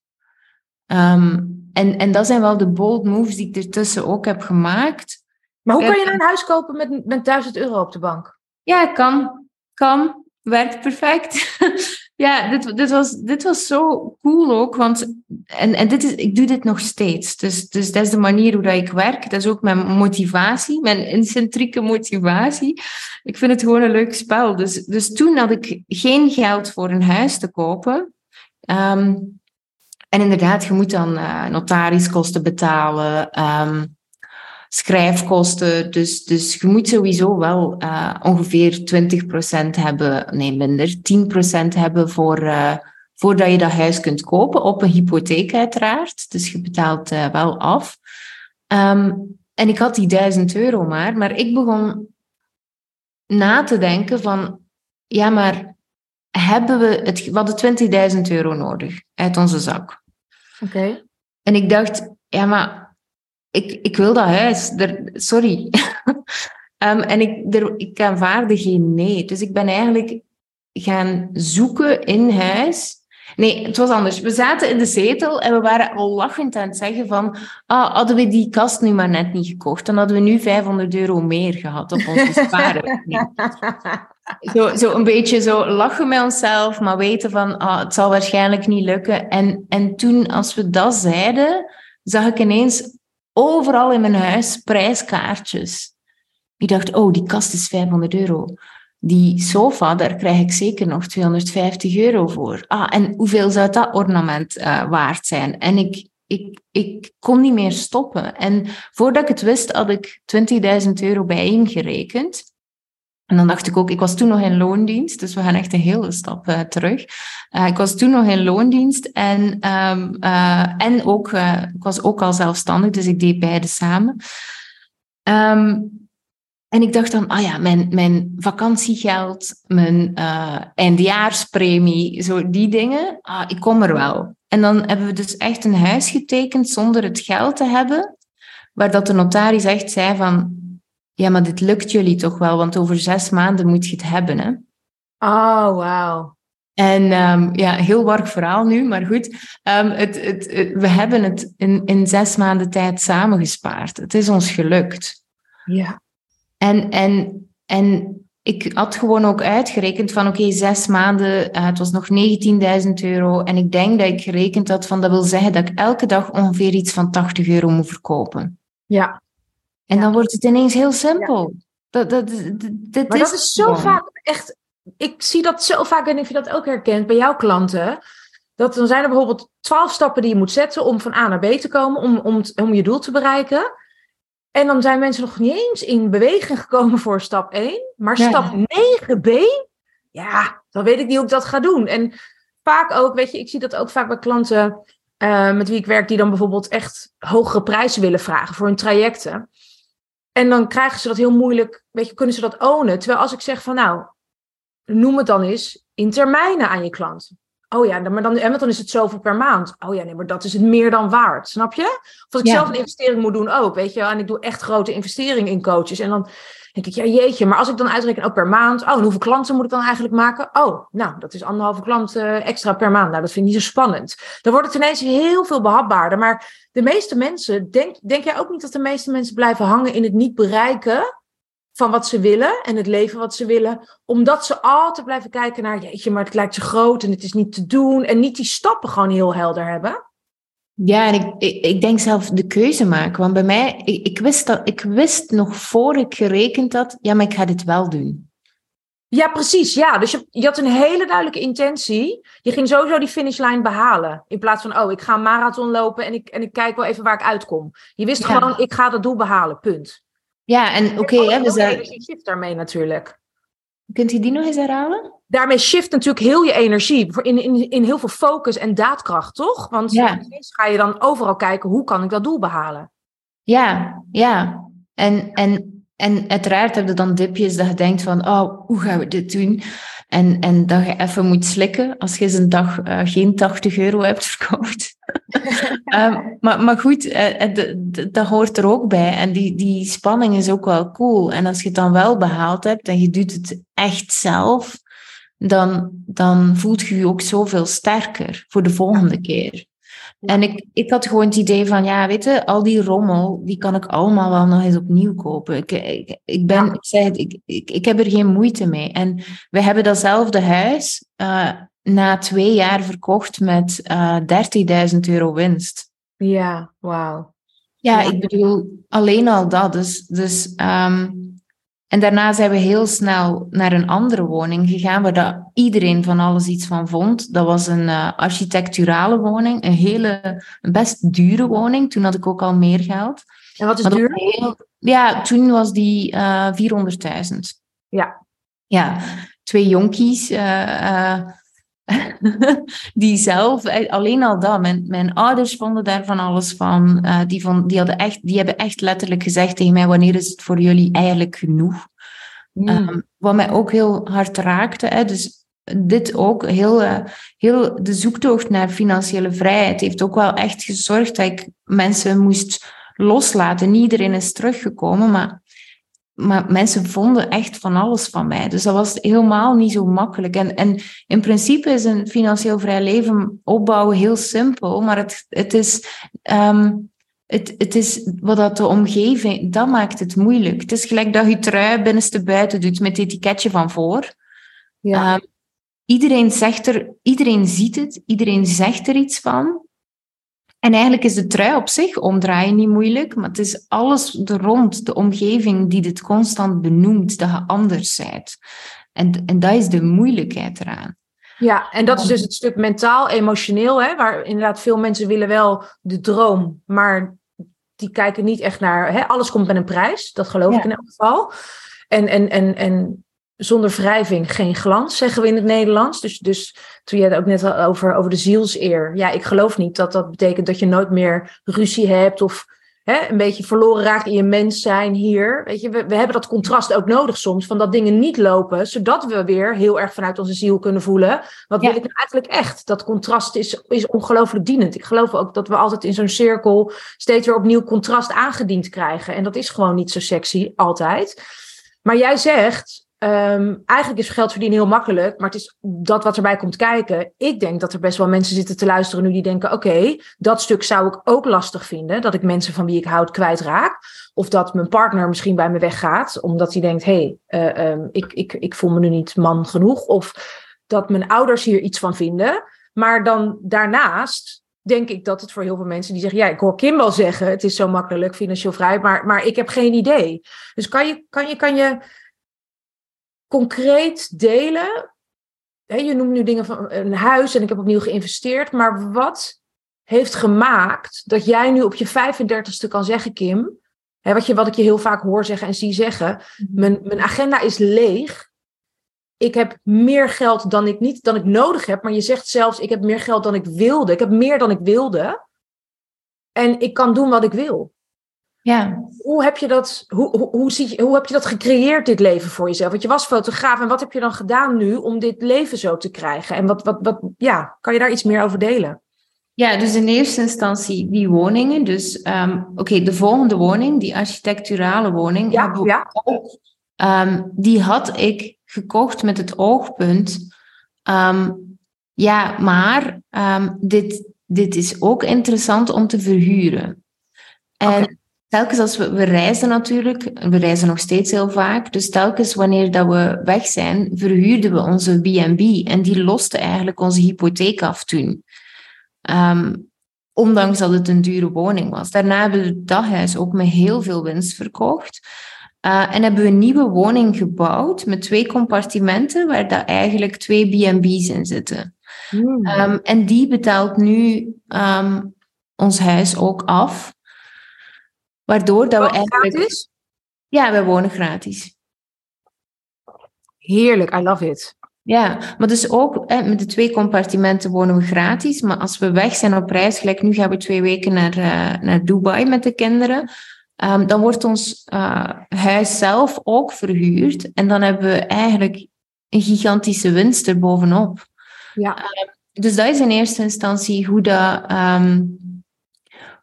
[SPEAKER 2] Um, en, en dat zijn wel de bold moves die ik ertussen ook heb gemaakt.
[SPEAKER 1] Maar hoe kan je een huis kopen met, met 1000 euro op de bank?
[SPEAKER 2] Ja, kan. Kan. Werkt perfect. Ja, dit, dit, was, dit was zo cool ook, want en, en dit is, ik doe dit nog steeds. Dus, dus dat is de manier hoe dat ik werk. Dat is ook mijn motivatie, mijn incentrieke motivatie. Ik vind het gewoon een leuk spel. Dus, dus toen had ik geen geld voor een huis te kopen. Um, en inderdaad, je moet dan uh, notariskosten betalen. Um, schrijfkosten. Dus, dus je moet sowieso wel uh, ongeveer 20% hebben, nee minder, 10% hebben voor, uh, voordat je dat huis kunt kopen. Op een hypotheek uiteraard. Dus je betaalt uh, wel af. Um, en ik had die 1000 euro maar, maar ik begon na te denken van, ja maar hebben we het, we hadden 20.000 euro nodig uit onze zak.
[SPEAKER 1] Oké.
[SPEAKER 2] En ik dacht, ja, maar ik, ik wil dat huis. Er, sorry. Ehm, en ik, er, ik aanvaarde geen nee. Dus ik ben eigenlijk gaan zoeken in huis. Nee, het was anders. We zaten in de zetel en we waren al lachend aan het zeggen van ah, hadden we die kast nu maar net niet gekocht, dan hadden we nu 500 euro meer gehad op onze spaarrekening. zo, zo een beetje zo lachen met onszelf, maar weten van ah, het zal waarschijnlijk niet lukken. En, en toen, als we dat zeiden, zag ik ineens overal in mijn huis prijskaartjes. Ik dacht, oh, die kast is 500 euro. Die sofa, daar krijg ik zeker nog 250 euro voor. Ah, en hoeveel zou dat ornament uh, waard zijn? En ik, ik, ik kon niet meer stoppen. En voordat ik het wist, had ik 20.000 euro bijeengerekend. En dan dacht ik ook, ik was toen nog in loondienst, dus we gaan echt een hele stap uh, terug. Uh, ik was toen nog in loondienst en, um, uh, en ook, ik was ook al zelfstandig, dus ik deed beide samen. Um, en ik dacht dan, ah ja, mijn, mijn vakantiegeld, mijn eindjaarspremie, zo die dingen, ah, ik kom er wel. En dan hebben we dus echt een huis getekend zonder het geld te hebben, waar dat de notaris echt zei van, ja, maar dit lukt jullie toch wel, want over zes maanden moet je het hebben, hè.
[SPEAKER 1] Oh, wauw.
[SPEAKER 2] En um, ja, heel warrig verhaal nu, maar goed. Um, het, het, het, we hebben het in, in zes maanden tijd samengespaard. Het is ons gelukt.
[SPEAKER 1] Ja.
[SPEAKER 2] En, en, en ik had gewoon ook uitgerekend van oké, zes maanden, uh, het was nog 19.000 euro. En ik denk dat ik gerekend had van dat wil zeggen dat ik elke dag ongeveer iets van 80 euro moet verkopen.
[SPEAKER 1] Ja.
[SPEAKER 2] En ja. dan wordt het ineens heel simpel. Ja. Dat, dat, dat,
[SPEAKER 1] maar
[SPEAKER 2] is
[SPEAKER 1] dat is zo gewoon. vaak echt, ik zie dat zo vaak en ik vind dat ook herkend bij jouw klanten. Dat dan zijn er bijvoorbeeld twaalf stappen die je moet zetten om van A naar B te komen, om, om, om je doel te bereiken. En dan zijn mensen nog niet eens in beweging gekomen voor stap 1. Maar stap 9b, ja, dan weet ik niet hoe ik dat ga doen. En vaak ook, weet je, ik zie dat ook vaak bij klanten uh, met wie ik werk, die dan bijvoorbeeld echt hogere prijzen willen vragen voor hun trajecten. En dan krijgen ze dat heel moeilijk, weet je, kunnen ze dat ownen. Terwijl als ik zeg van nou, noem het dan eens in termijnen aan je klant. Oh ja, maar dan, en dan is het zoveel per maand. Oh ja, nee, maar dat is het meer dan waard. Snap je? Of als ik ja. zelf een investering moet doen ook, weet je. En ik doe echt grote investeringen in coaches. En dan denk ik, ja jeetje. Maar als ik dan uitreken, ook per maand. Oh, en hoeveel klanten moet ik dan eigenlijk maken? Oh, nou, dat is anderhalve klant uh, extra per maand. Nou, dat vind ik niet zo spannend. Dan wordt het ineens heel veel behapbaarder. Maar de meeste mensen, denk, denk jij ook niet dat de meeste mensen blijven hangen in het niet bereiken van wat ze willen en het leven wat ze willen. Omdat ze altijd blijven kijken naar, jeetje, maar het lijkt te groot en het is niet te doen. En niet die stappen gewoon heel helder hebben.
[SPEAKER 2] Ja, en ik, ik, ik denk zelf de keuze maken. Want bij mij, ik, ik, wist dat, ik wist nog voor ik gerekend had, ja, maar ik ga dit wel doen.
[SPEAKER 1] Ja, precies. Ja, dus je, je had een hele duidelijke intentie. Je ging sowieso die finishlijn behalen. In plaats van, oh, ik ga een marathon lopen en ik, en ik kijk wel even waar ik uitkom. Je wist ja. gewoon, ik ga dat doel behalen, punt.
[SPEAKER 2] Ja, en oké, okay,
[SPEAKER 1] we zijn. shift daarmee natuurlijk.
[SPEAKER 2] Kunt u die nog eens herhalen?
[SPEAKER 1] Daarmee shift natuurlijk heel je energie. In, in, in heel veel focus en daadkracht, toch? Want ja. ga je dan overal kijken hoe kan ik dat doel behalen.
[SPEAKER 2] Ja, ja. En, en, en uiteraard heb je dan dipjes dat je denkt van, oh, hoe gaan we dit doen? En, en dat je even moet slikken als je eens een dag uh, geen 80 euro hebt verkocht. um, maar, maar goed, uh, dat hoort er ook bij. En die, die spanning is ook wel cool. En als je het dan wel behaald hebt en je doet het echt zelf, dan, dan voelt je je ook zoveel sterker voor de volgende keer. En ik, ik had gewoon het idee van, ja, weet je, al die rommel, die kan ik allemaal wel nog eens opnieuw kopen. Ik, ik, ik ben, ik zei het, ik, ik, ik heb er geen moeite mee. En we hebben datzelfde huis uh, na twee jaar verkocht met uh, 30.000 euro winst.
[SPEAKER 1] Ja, wauw.
[SPEAKER 2] Ja, ik bedoel, alleen al dat. Dus, dus um, en daarna zijn we heel snel naar een andere woning gegaan, waar dat iedereen van alles iets van vond. Dat was een uh, architecturale woning, een hele, een best dure woning. Toen had ik ook al meer geld.
[SPEAKER 1] En wat is duur?
[SPEAKER 2] Heel, ja, toen was die uh, 400.000.
[SPEAKER 1] Ja.
[SPEAKER 2] Ja, twee jonkies. Uh, die zelf, alleen al dat, mijn, mijn ouders vonden daar van alles van. Uh, die, vond, die, hadden echt, die hebben echt letterlijk gezegd tegen mij, wanneer is het voor jullie eigenlijk genoeg? Mm. Um, wat mij ook heel hard raakte. Hè, dus dit ook, heel, eh, heel de zoektocht naar financiële vrijheid heeft ook wel echt gezorgd dat ik mensen moest loslaten. Niet iedereen is teruggekomen, maar, maar mensen vonden echt van alles van mij. Dus dat was helemaal niet zo makkelijk. En, en in principe is een financieel vrij leven opbouwen heel simpel, maar het, het is. Ehm, het, het is wat dat de omgeving, dat maakt het moeilijk. Het is gelijk dat je trui binnenste buiten doet met het etiketje van voor. Ja. Ehm, iedereen, zegt er, iedereen ziet het, iedereen zegt er iets van. En eigenlijk is de trui op zich omdraaien niet moeilijk, maar het is alles er rond, de omgeving, die dit constant benoemt, dat je anders bent. En, en dat is de moeilijkheid eraan.
[SPEAKER 1] Ja, en dat is dus het stuk mentaal, emotioneel, hè, waar inderdaad veel mensen willen wel de droom, maar die kijken niet echt naar, hè, alles komt met een prijs, dat geloof ik in elk geval. En, en, en, en zonder wrijving geen glans, zeggen we in het Nederlands. Dus, dus toen jij het ook net al over, over de zielseer. Ja, ik geloof niet dat dat betekent dat je nooit meer ruzie hebt of hè, een beetje verloren raakt in je mens zijn hier. Weet je, we, we hebben dat contrast ook nodig soms, van dat dingen niet lopen, zodat we weer heel erg vanuit onze ziel kunnen voelen. Wat wil ik nou eigenlijk echt? Dat contrast is, is ongelooflijk dienend. Ik geloof ook dat we altijd in zo'n cirkel steeds weer opnieuw contrast aangediend krijgen. En dat is gewoon niet zo sexy, altijd. Maar jij zegt, Um, eigenlijk is geld verdienen heel makkelijk, maar het is dat wat erbij komt kijken. Ik denk dat er best wel mensen zitten te luisteren nu die denken: oké, dat stuk zou ik ook lastig vinden. Dat ik mensen van wie ik houd kwijtraak. Of dat mijn partner misschien bij me weggaat, omdat hij denkt: hé, hey, uh, um, ik, ik, ik voel me nu niet man genoeg. Of dat mijn ouders hier iets van vinden. Maar dan daarnaast denk ik dat het voor heel veel mensen die zeggen: ja, ik hoor Kim wel zeggen: het is zo makkelijk financieel vrij, maar, maar ik heb geen idee. Dus kan je, kan je, kan je concreet delen? je noemt nu dingen van een huis en ik heb opnieuw geïnvesteerd, maar wat heeft gemaakt dat jij nu op je 35ste kan zeggen, Kim, hè, wat, je, wat ik je heel vaak hoor zeggen en zie zeggen, mhm. mijn, mijn agenda is leeg. Ik heb meer geld dan ik niet dan ik nodig heb, maar je zegt zelfs ik heb meer geld dan ik wilde. Ik heb meer dan ik wilde. En ik kan doen wat ik wil. Ja. Hoe heb je dat, hoe, hoe, hoe, zie je, hoe heb je dat gecreëerd, dit leven voor jezelf? Want je was fotograaf en wat heb je dan gedaan nu om dit leven zo te krijgen? En wat, wat, wat ja, kan je daar iets meer over delen?
[SPEAKER 2] Ja, dus in eerste instantie die woningen. Dus um, oké, de volgende woning, die architecturale woning, ja, um, die had ik gekocht met het oogpunt. Um, ja, maar dit, dit is ook interessant om te verhuren. En telkens als we, we reizen natuurlijk, we reizen nog steeds heel vaak, dus telkens wanneer dat we weg zijn, verhuurden we onze B&B en die loste eigenlijk onze hypotheek af toen. Um, ondanks dat het een dure woning was. Daarna hebben we dat huis ook met heel veel winst verkocht. Uh, en hebben we een nieuwe woning gebouwd met twee compartimenten waar dat eigenlijk twee B&B's in zitten. Hmm. Um, en die betaalt nu um, ons huis ook af. Waardoor dat we eigenlijk... Gratis? Ja, we wonen gratis.
[SPEAKER 1] Heerlijk, I love it.
[SPEAKER 2] Ja, maar dus ook met de twee compartimenten wonen we gratis. Maar als we weg zijn op reis, gelijk nu gaan we twee weken naar, uh, naar Dubai met de kinderen. Um, dan wordt ons uh, huis zelf ook verhuurd. En dan hebben we eigenlijk een gigantische winst erbovenop. Ja. Uh, dus dat is in eerste instantie hoe dat... Um,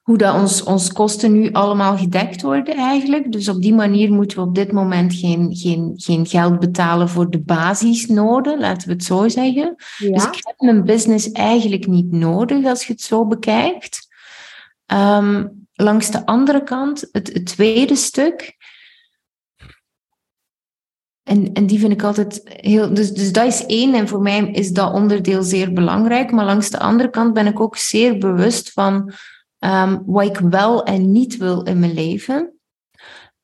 [SPEAKER 2] hoe dat ons, ons kosten nu allemaal gedekt worden eigenlijk. Dus op die manier moeten we op dit moment geen, geen, geen geld betalen voor de basisnoden, laten we het zo zeggen. Dus ik heb mijn business eigenlijk niet nodig als je het zo bekijkt. Um, langs de andere kant, het, het tweede stuk, en, en die vind ik altijd heel. Dus, dus dat is één. En voor mij is dat onderdeel zeer belangrijk. Maar langs de andere kant ben ik ook zeer bewust van um, wat ik wel en niet wil in mijn leven.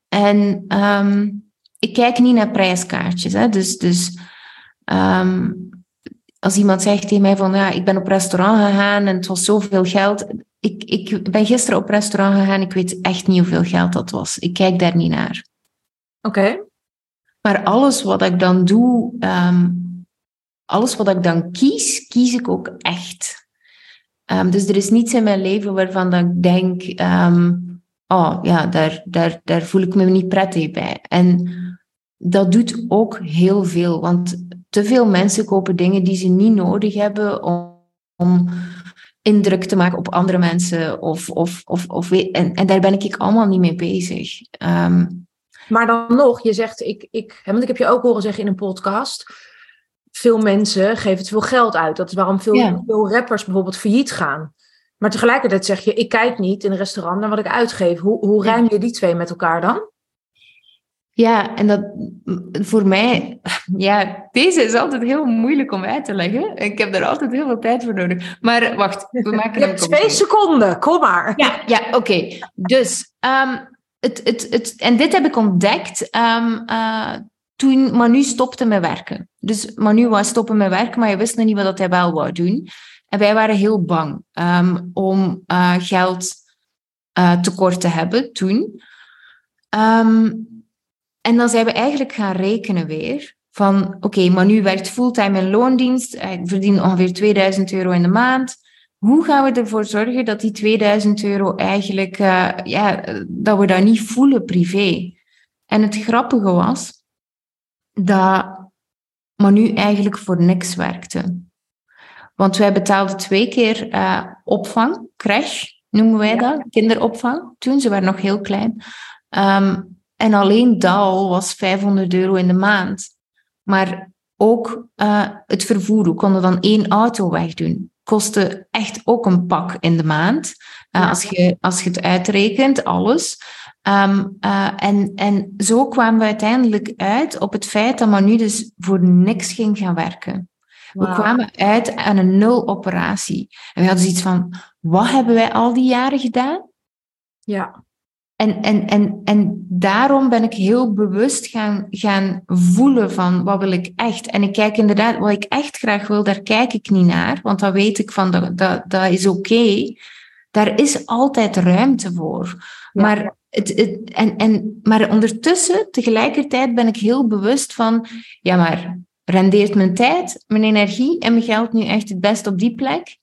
[SPEAKER 2] En um, ik kijk niet naar prijskaartjes. Hè. Dus, dus um, als iemand zegt tegen mij van ja, ik ben op restaurant gegaan en het was zoveel geld. Ik, ik ben gisteren op restaurant gegaan, ik weet echt niet hoeveel geld dat was. Ik kijk daar niet naar.
[SPEAKER 1] Oké.
[SPEAKER 2] Maar alles wat ik dan doe, alles wat ik dan kies, kies ik ook echt. Um, dus er is niets in mijn leven waarvan dat ik denk, um, oh ja, daar, daar, daar voel ik me niet prettig bij. En dat doet ook heel veel, want te veel mensen kopen dingen die ze niet nodig hebben om, om indruk te maken op andere mensen. Of, of, of, of, en, en daar ben ik allemaal niet mee bezig. Ehm,
[SPEAKER 1] maar dan nog, je zegt, ik, ik, want ik heb je ook horen zeggen in een podcast, veel mensen geven te veel geld uit. Dat is waarom veel, veel rappers bijvoorbeeld failliet gaan. Maar tegelijkertijd zeg je, ik kijk niet in een restaurant naar wat ik uitgeef. Hoe, hoe rijm je die twee met elkaar dan?
[SPEAKER 2] Ja, en dat voor mij, ja, deze is altijd heel moeilijk om uit te leggen. Ik heb daar altijd heel veel tijd voor nodig. Maar wacht, we maken
[SPEAKER 1] Je hebt twee seconden, kom maar.
[SPEAKER 2] Ja, ja oké. Dus, um, het, het, het, en dit heb ik ontdekt um, uh, toen Manu stopte met werken. Dus Manu was stoppen met werken, maar je wist nog niet wat hij wel wou doen. En wij waren heel bang um, om uh, geld uh, tekort te hebben toen. Um, en dan zijn we eigenlijk gaan rekenen weer. Van oké, maar nu werkt fulltime in loondienst. Ik verdien ongeveer 2000 euro in de maand. Hoe gaan we ervoor zorgen dat die 2000 euro eigenlijk, uh, ja, dat we dat niet voelen privé? En het grappige was dat Manu eigenlijk voor niks werkte. Want wij betaalden twee keer uh, opvang, crash noemen wij dat, kinderopvang. Toen, ze waren nog heel klein. Um, en alleen dat was 500 euro in de maand. Maar ook uh, het vervoer, we konden dan één auto wegdoen. Kostte echt ook een pak in de maand. Uh, als, je, als je het uitrekent, alles. Um, uh, en, en zo kwamen we uiteindelijk uit op het feit dat Manu dus voor niks ging gaan werken. We kwamen uit aan een nul operatie. En we hadden zoiets van, wat hebben wij al die jaren gedaan?
[SPEAKER 1] Ja.
[SPEAKER 2] En, en, en, en daarom ben ik heel bewust gaan, gaan voelen van wat wil ik echt. En ik kijk inderdaad, wat ik echt graag wil, daar kijk ik niet naar. Want dan weet ik van, dat, dat, dat is oké. Daar is altijd ruimte voor. Maar, het, en, en, maar ondertussen, tegelijkertijd ben ik heel bewust van, ja maar, rendeert mijn tijd, mijn energie en mijn geld nu echt het best op die plek?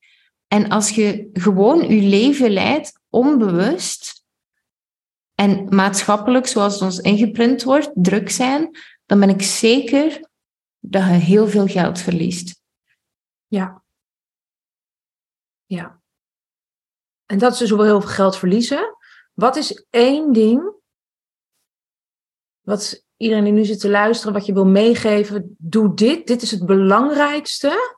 [SPEAKER 2] En als je gewoon je leven leidt, onbewust, en maatschappelijk, zoals het ons ingeprint wordt, druk zijn, dan ben ik zeker dat je heel veel geld verliest.
[SPEAKER 1] Ja. Ja. En dat is dus heel veel geld verliezen. Wat is één ding wat iedereen die nu zit te luisteren, wat je wil meegeven? Doe dit. Dit is het belangrijkste.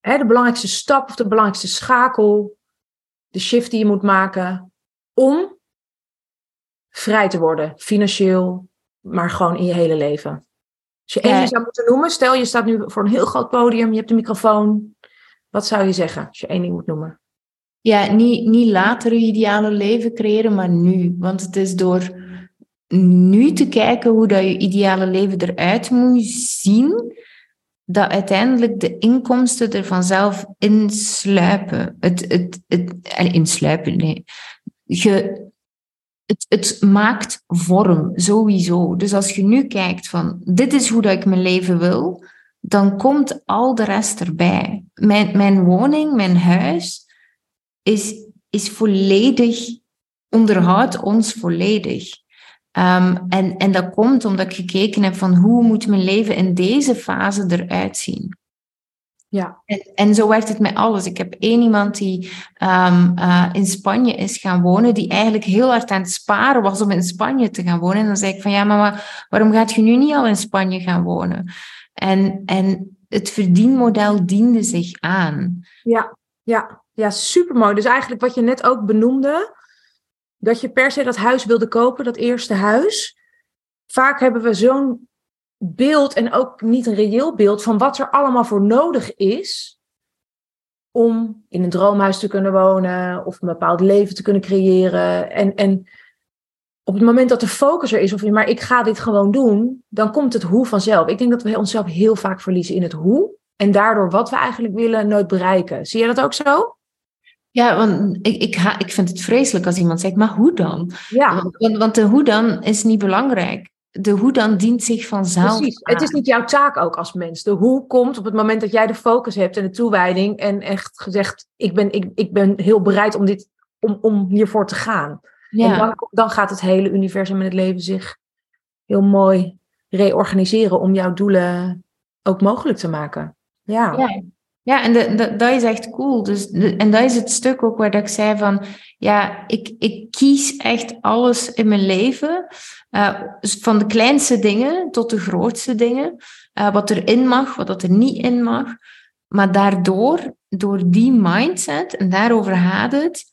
[SPEAKER 1] Hè, de belangrijkste stap of de belangrijkste schakel. De shift die je moet maken om vrij te worden, financieel, maar gewoon in je hele leven. Als je één zou moeten noemen, stel je staat nu voor een heel groot podium, je hebt een microfoon. Wat zou je zeggen als je één ding moet noemen?
[SPEAKER 2] Ja, niet, niet later je ideale leven creëren, maar nu. Want het is door nu te kijken hoe dat je ideale leven eruit moet zien, dat uiteindelijk de inkomsten er vanzelf insluipen. Het, het, het, insluipen, nee je, het, het maakt vorm, sowieso. Dus als je nu kijkt van, dit is hoe dat ik mijn leven wil, dan komt al de rest erbij. Mijn, mijn woning, mijn huis, is, is volledig, onderhoudt ons volledig. Um, en, en dat komt omdat ik gekeken heb van hoe moet mijn leven in deze fase eruit zien.
[SPEAKER 1] Ja.
[SPEAKER 2] En, en, zo werkt het met alles. Ik heb één iemand die um, uh, in Spanje is gaan wonen, die eigenlijk heel hard aan het sparen was om in Spanje te gaan wonen. En dan zei ik van ja, maar waarom gaat je nu niet al in Spanje gaan wonen? En, en het verdienmodel diende zich aan.
[SPEAKER 1] Ja, ja, ja, supermooi. Dus eigenlijk wat je net ook benoemde, dat je per se dat huis wilde kopen, dat eerste huis. Vaak hebben we zo'n beeld en ook niet een reëel beeld van wat er allemaal voor nodig is om in een droomhuis te kunnen wonen of een bepaald leven te kunnen creëren. En, en op het moment dat de focus er is, of maar ik ga dit gewoon doen, dan komt het hoe vanzelf. Ik denk dat we onszelf heel vaak verliezen in het hoe en daardoor wat we eigenlijk willen nooit bereiken. Zie jij dat ook zo?
[SPEAKER 2] Ja, want ik, ik, ik vind het vreselijk als iemand zegt, maar hoe dan?
[SPEAKER 1] Ja.
[SPEAKER 2] Want, want de hoe dan is niet belangrijk de hoe dan dient zich vanzelf.
[SPEAKER 1] Precies. Het is niet jouw taak ook als mens. De hoe komt op het moment dat jij de focus hebt en de toewijding en echt gezegd, ik ben, ik, ik ben heel bereid om, dit, om, om hiervoor te gaan. Ja. En dan, dan gaat het hele universum en het leven zich heel mooi reorganiseren om jouw doelen ook mogelijk te maken. Ja.
[SPEAKER 2] ja. Ja, en dat is echt cool. Dus en dat is het stuk ook waar ik zei van, ja, ik, ik kies echt alles in mijn leven. Uh, van de kleinste dingen tot de grootste dingen. Uh, wat erin mag, wat dat er niet in mag. Maar daardoor, door die mindset, en daarover gaat het,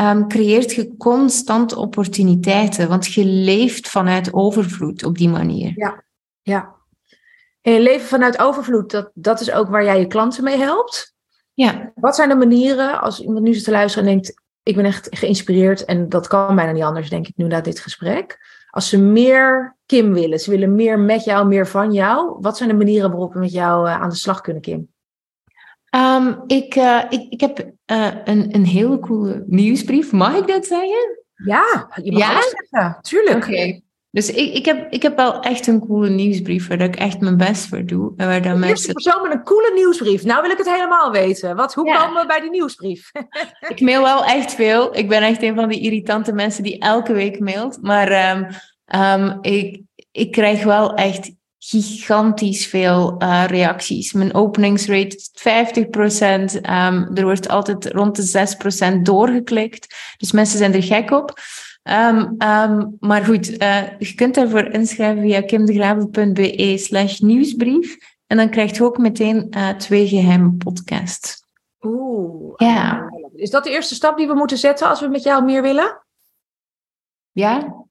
[SPEAKER 2] um, creëert je constant opportuniteiten. Want je leeft vanuit overvloed op die manier.
[SPEAKER 1] Ja, ja. En je leven vanuit overvloed, dat, dat is ook waar jij je klanten mee helpt.
[SPEAKER 2] Ja.
[SPEAKER 1] Wat zijn de manieren, als iemand nu zit te luisteren en denkt, ik ben echt geïnspireerd en dat kan bijna niet anders, denk ik nu na dit gesprek. Als ze meer Kim willen, ze willen meer met jou, meer van jou. Wat zijn de manieren waarop we met jou uh, aan de slag kunnen, Kim?
[SPEAKER 2] Um, ik, uh, ik, ik heb uh, een, een hele coole nieuwsbrief. Mag ik dat zeggen?
[SPEAKER 1] Ja, je mag ja? zeggen. Tuurlijk.
[SPEAKER 2] Oké. Dus ik, ik, heb, ik heb wel echt een coole nieuwsbrief waar ik echt mijn best voor doe. En waar dan
[SPEAKER 1] de mensen... persoon met een coole nieuwsbrief. Nou wil ik het helemaal weten. Wat, hoe komen we bij die nieuwsbrief?
[SPEAKER 2] ik mail wel echt veel. Ik ben echt een van die irritante mensen die elke week mailt. Maar um, um, ik, ik krijg wel echt gigantisch veel uh, reacties. Mijn openingsrate is 50%. Um, er wordt altijd rond de 6% doorgeklikt. Dus mensen zijn er gek op. Um, um, maar goed, uh, je kunt daarvoor inschrijven via kimdegraven.be slash nieuwsbrief. En dan krijg je ook meteen uh, twee geheime podcasts.
[SPEAKER 1] Oeh.
[SPEAKER 2] Ja.
[SPEAKER 1] Is dat de eerste stap die we moeten zetten als we met jou meer willen?
[SPEAKER 2] Ja.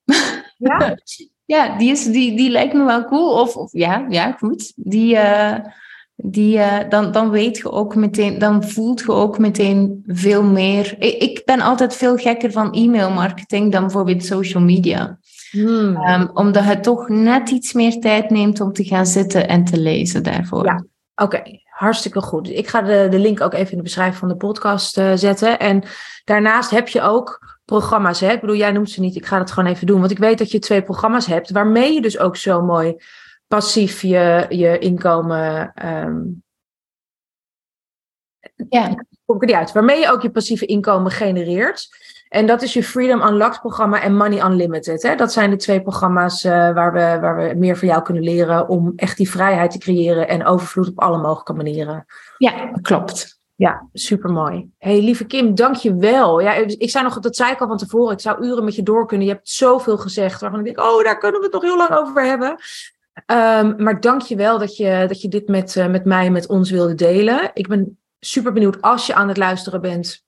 [SPEAKER 1] Ja?
[SPEAKER 2] ja, die, is, die, die lijkt me wel cool. Of, of ja, ja, goed. Die... Uh, die, uh, dan, dan weet je ook meteen, dan voelt je ook meteen veel meer. Ik, ik ben altijd veel gekker van e-mailmarketing dan bijvoorbeeld social media.
[SPEAKER 1] Hmm.
[SPEAKER 2] Um, omdat het toch net iets meer tijd neemt om te gaan zitten en te lezen daarvoor.
[SPEAKER 1] Ja, oké. Hartstikke goed. Ik ga de, de link ook even in de beschrijving van de podcast uh, zetten. En daarnaast heb je ook programma's. Hè? Ik bedoel, jij noemt ze niet. Ik ga het gewoon even doen. Want ik weet dat je twee programma's hebt. Waarmee je dus ook zo mooi passief je, je inkomen. Um,
[SPEAKER 2] ja.
[SPEAKER 1] Kom ik er niet uit. Waarmee je ook je passieve inkomen genereert. En dat is je Freedom Unlocked programma en Money Unlimited. Hè? Dat zijn de twee programma's uh, waar, we, waar we meer van jou kunnen leren om echt die vrijheid te creëren en overvloed op alle mogelijke manieren.
[SPEAKER 2] Ja, klopt.
[SPEAKER 1] Ja, supermooi. hey, lieve Kim, dank je wel. Ja, ik zei nog, dat zei ik al van tevoren, ik zou uren met je door kunnen. Je hebt zoveel gezegd waarvan ik denk, oh, daar kunnen we het nog heel lang over hebben. Um, maar dank je wel dat je, dat je dit met, uh, met mij, met ons wilde delen. Ik ben super benieuwd als je aan het luisteren bent.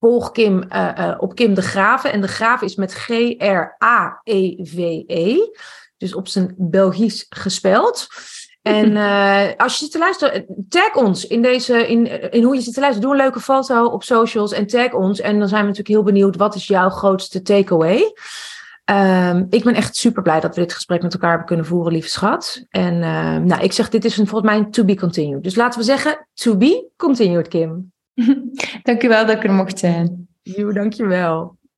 [SPEAKER 1] Volg Kim uh, uh, op Kim de Graven. En de Graven is met G-R-A-E-V-E. -E, dus op zijn Belgisch gespeld. En als je zit te luisteren, tag ons in, deze, in, in hoe je zit te luisteren. Doe een leuke foto op socials en tag ons. En dan zijn we natuurlijk heel benieuwd, wat is jouw grootste takeaway? Um, ik ben echt super blij dat we dit gesprek met elkaar hebben kunnen voeren, lieve schat. En uh, nou, ik zeg, dit is een, volgens mij een to be continued. Dus laten we zeggen, to be continued, Kim.
[SPEAKER 2] Dankjewel dat ik er mocht zijn.
[SPEAKER 1] Jo, dankjewel.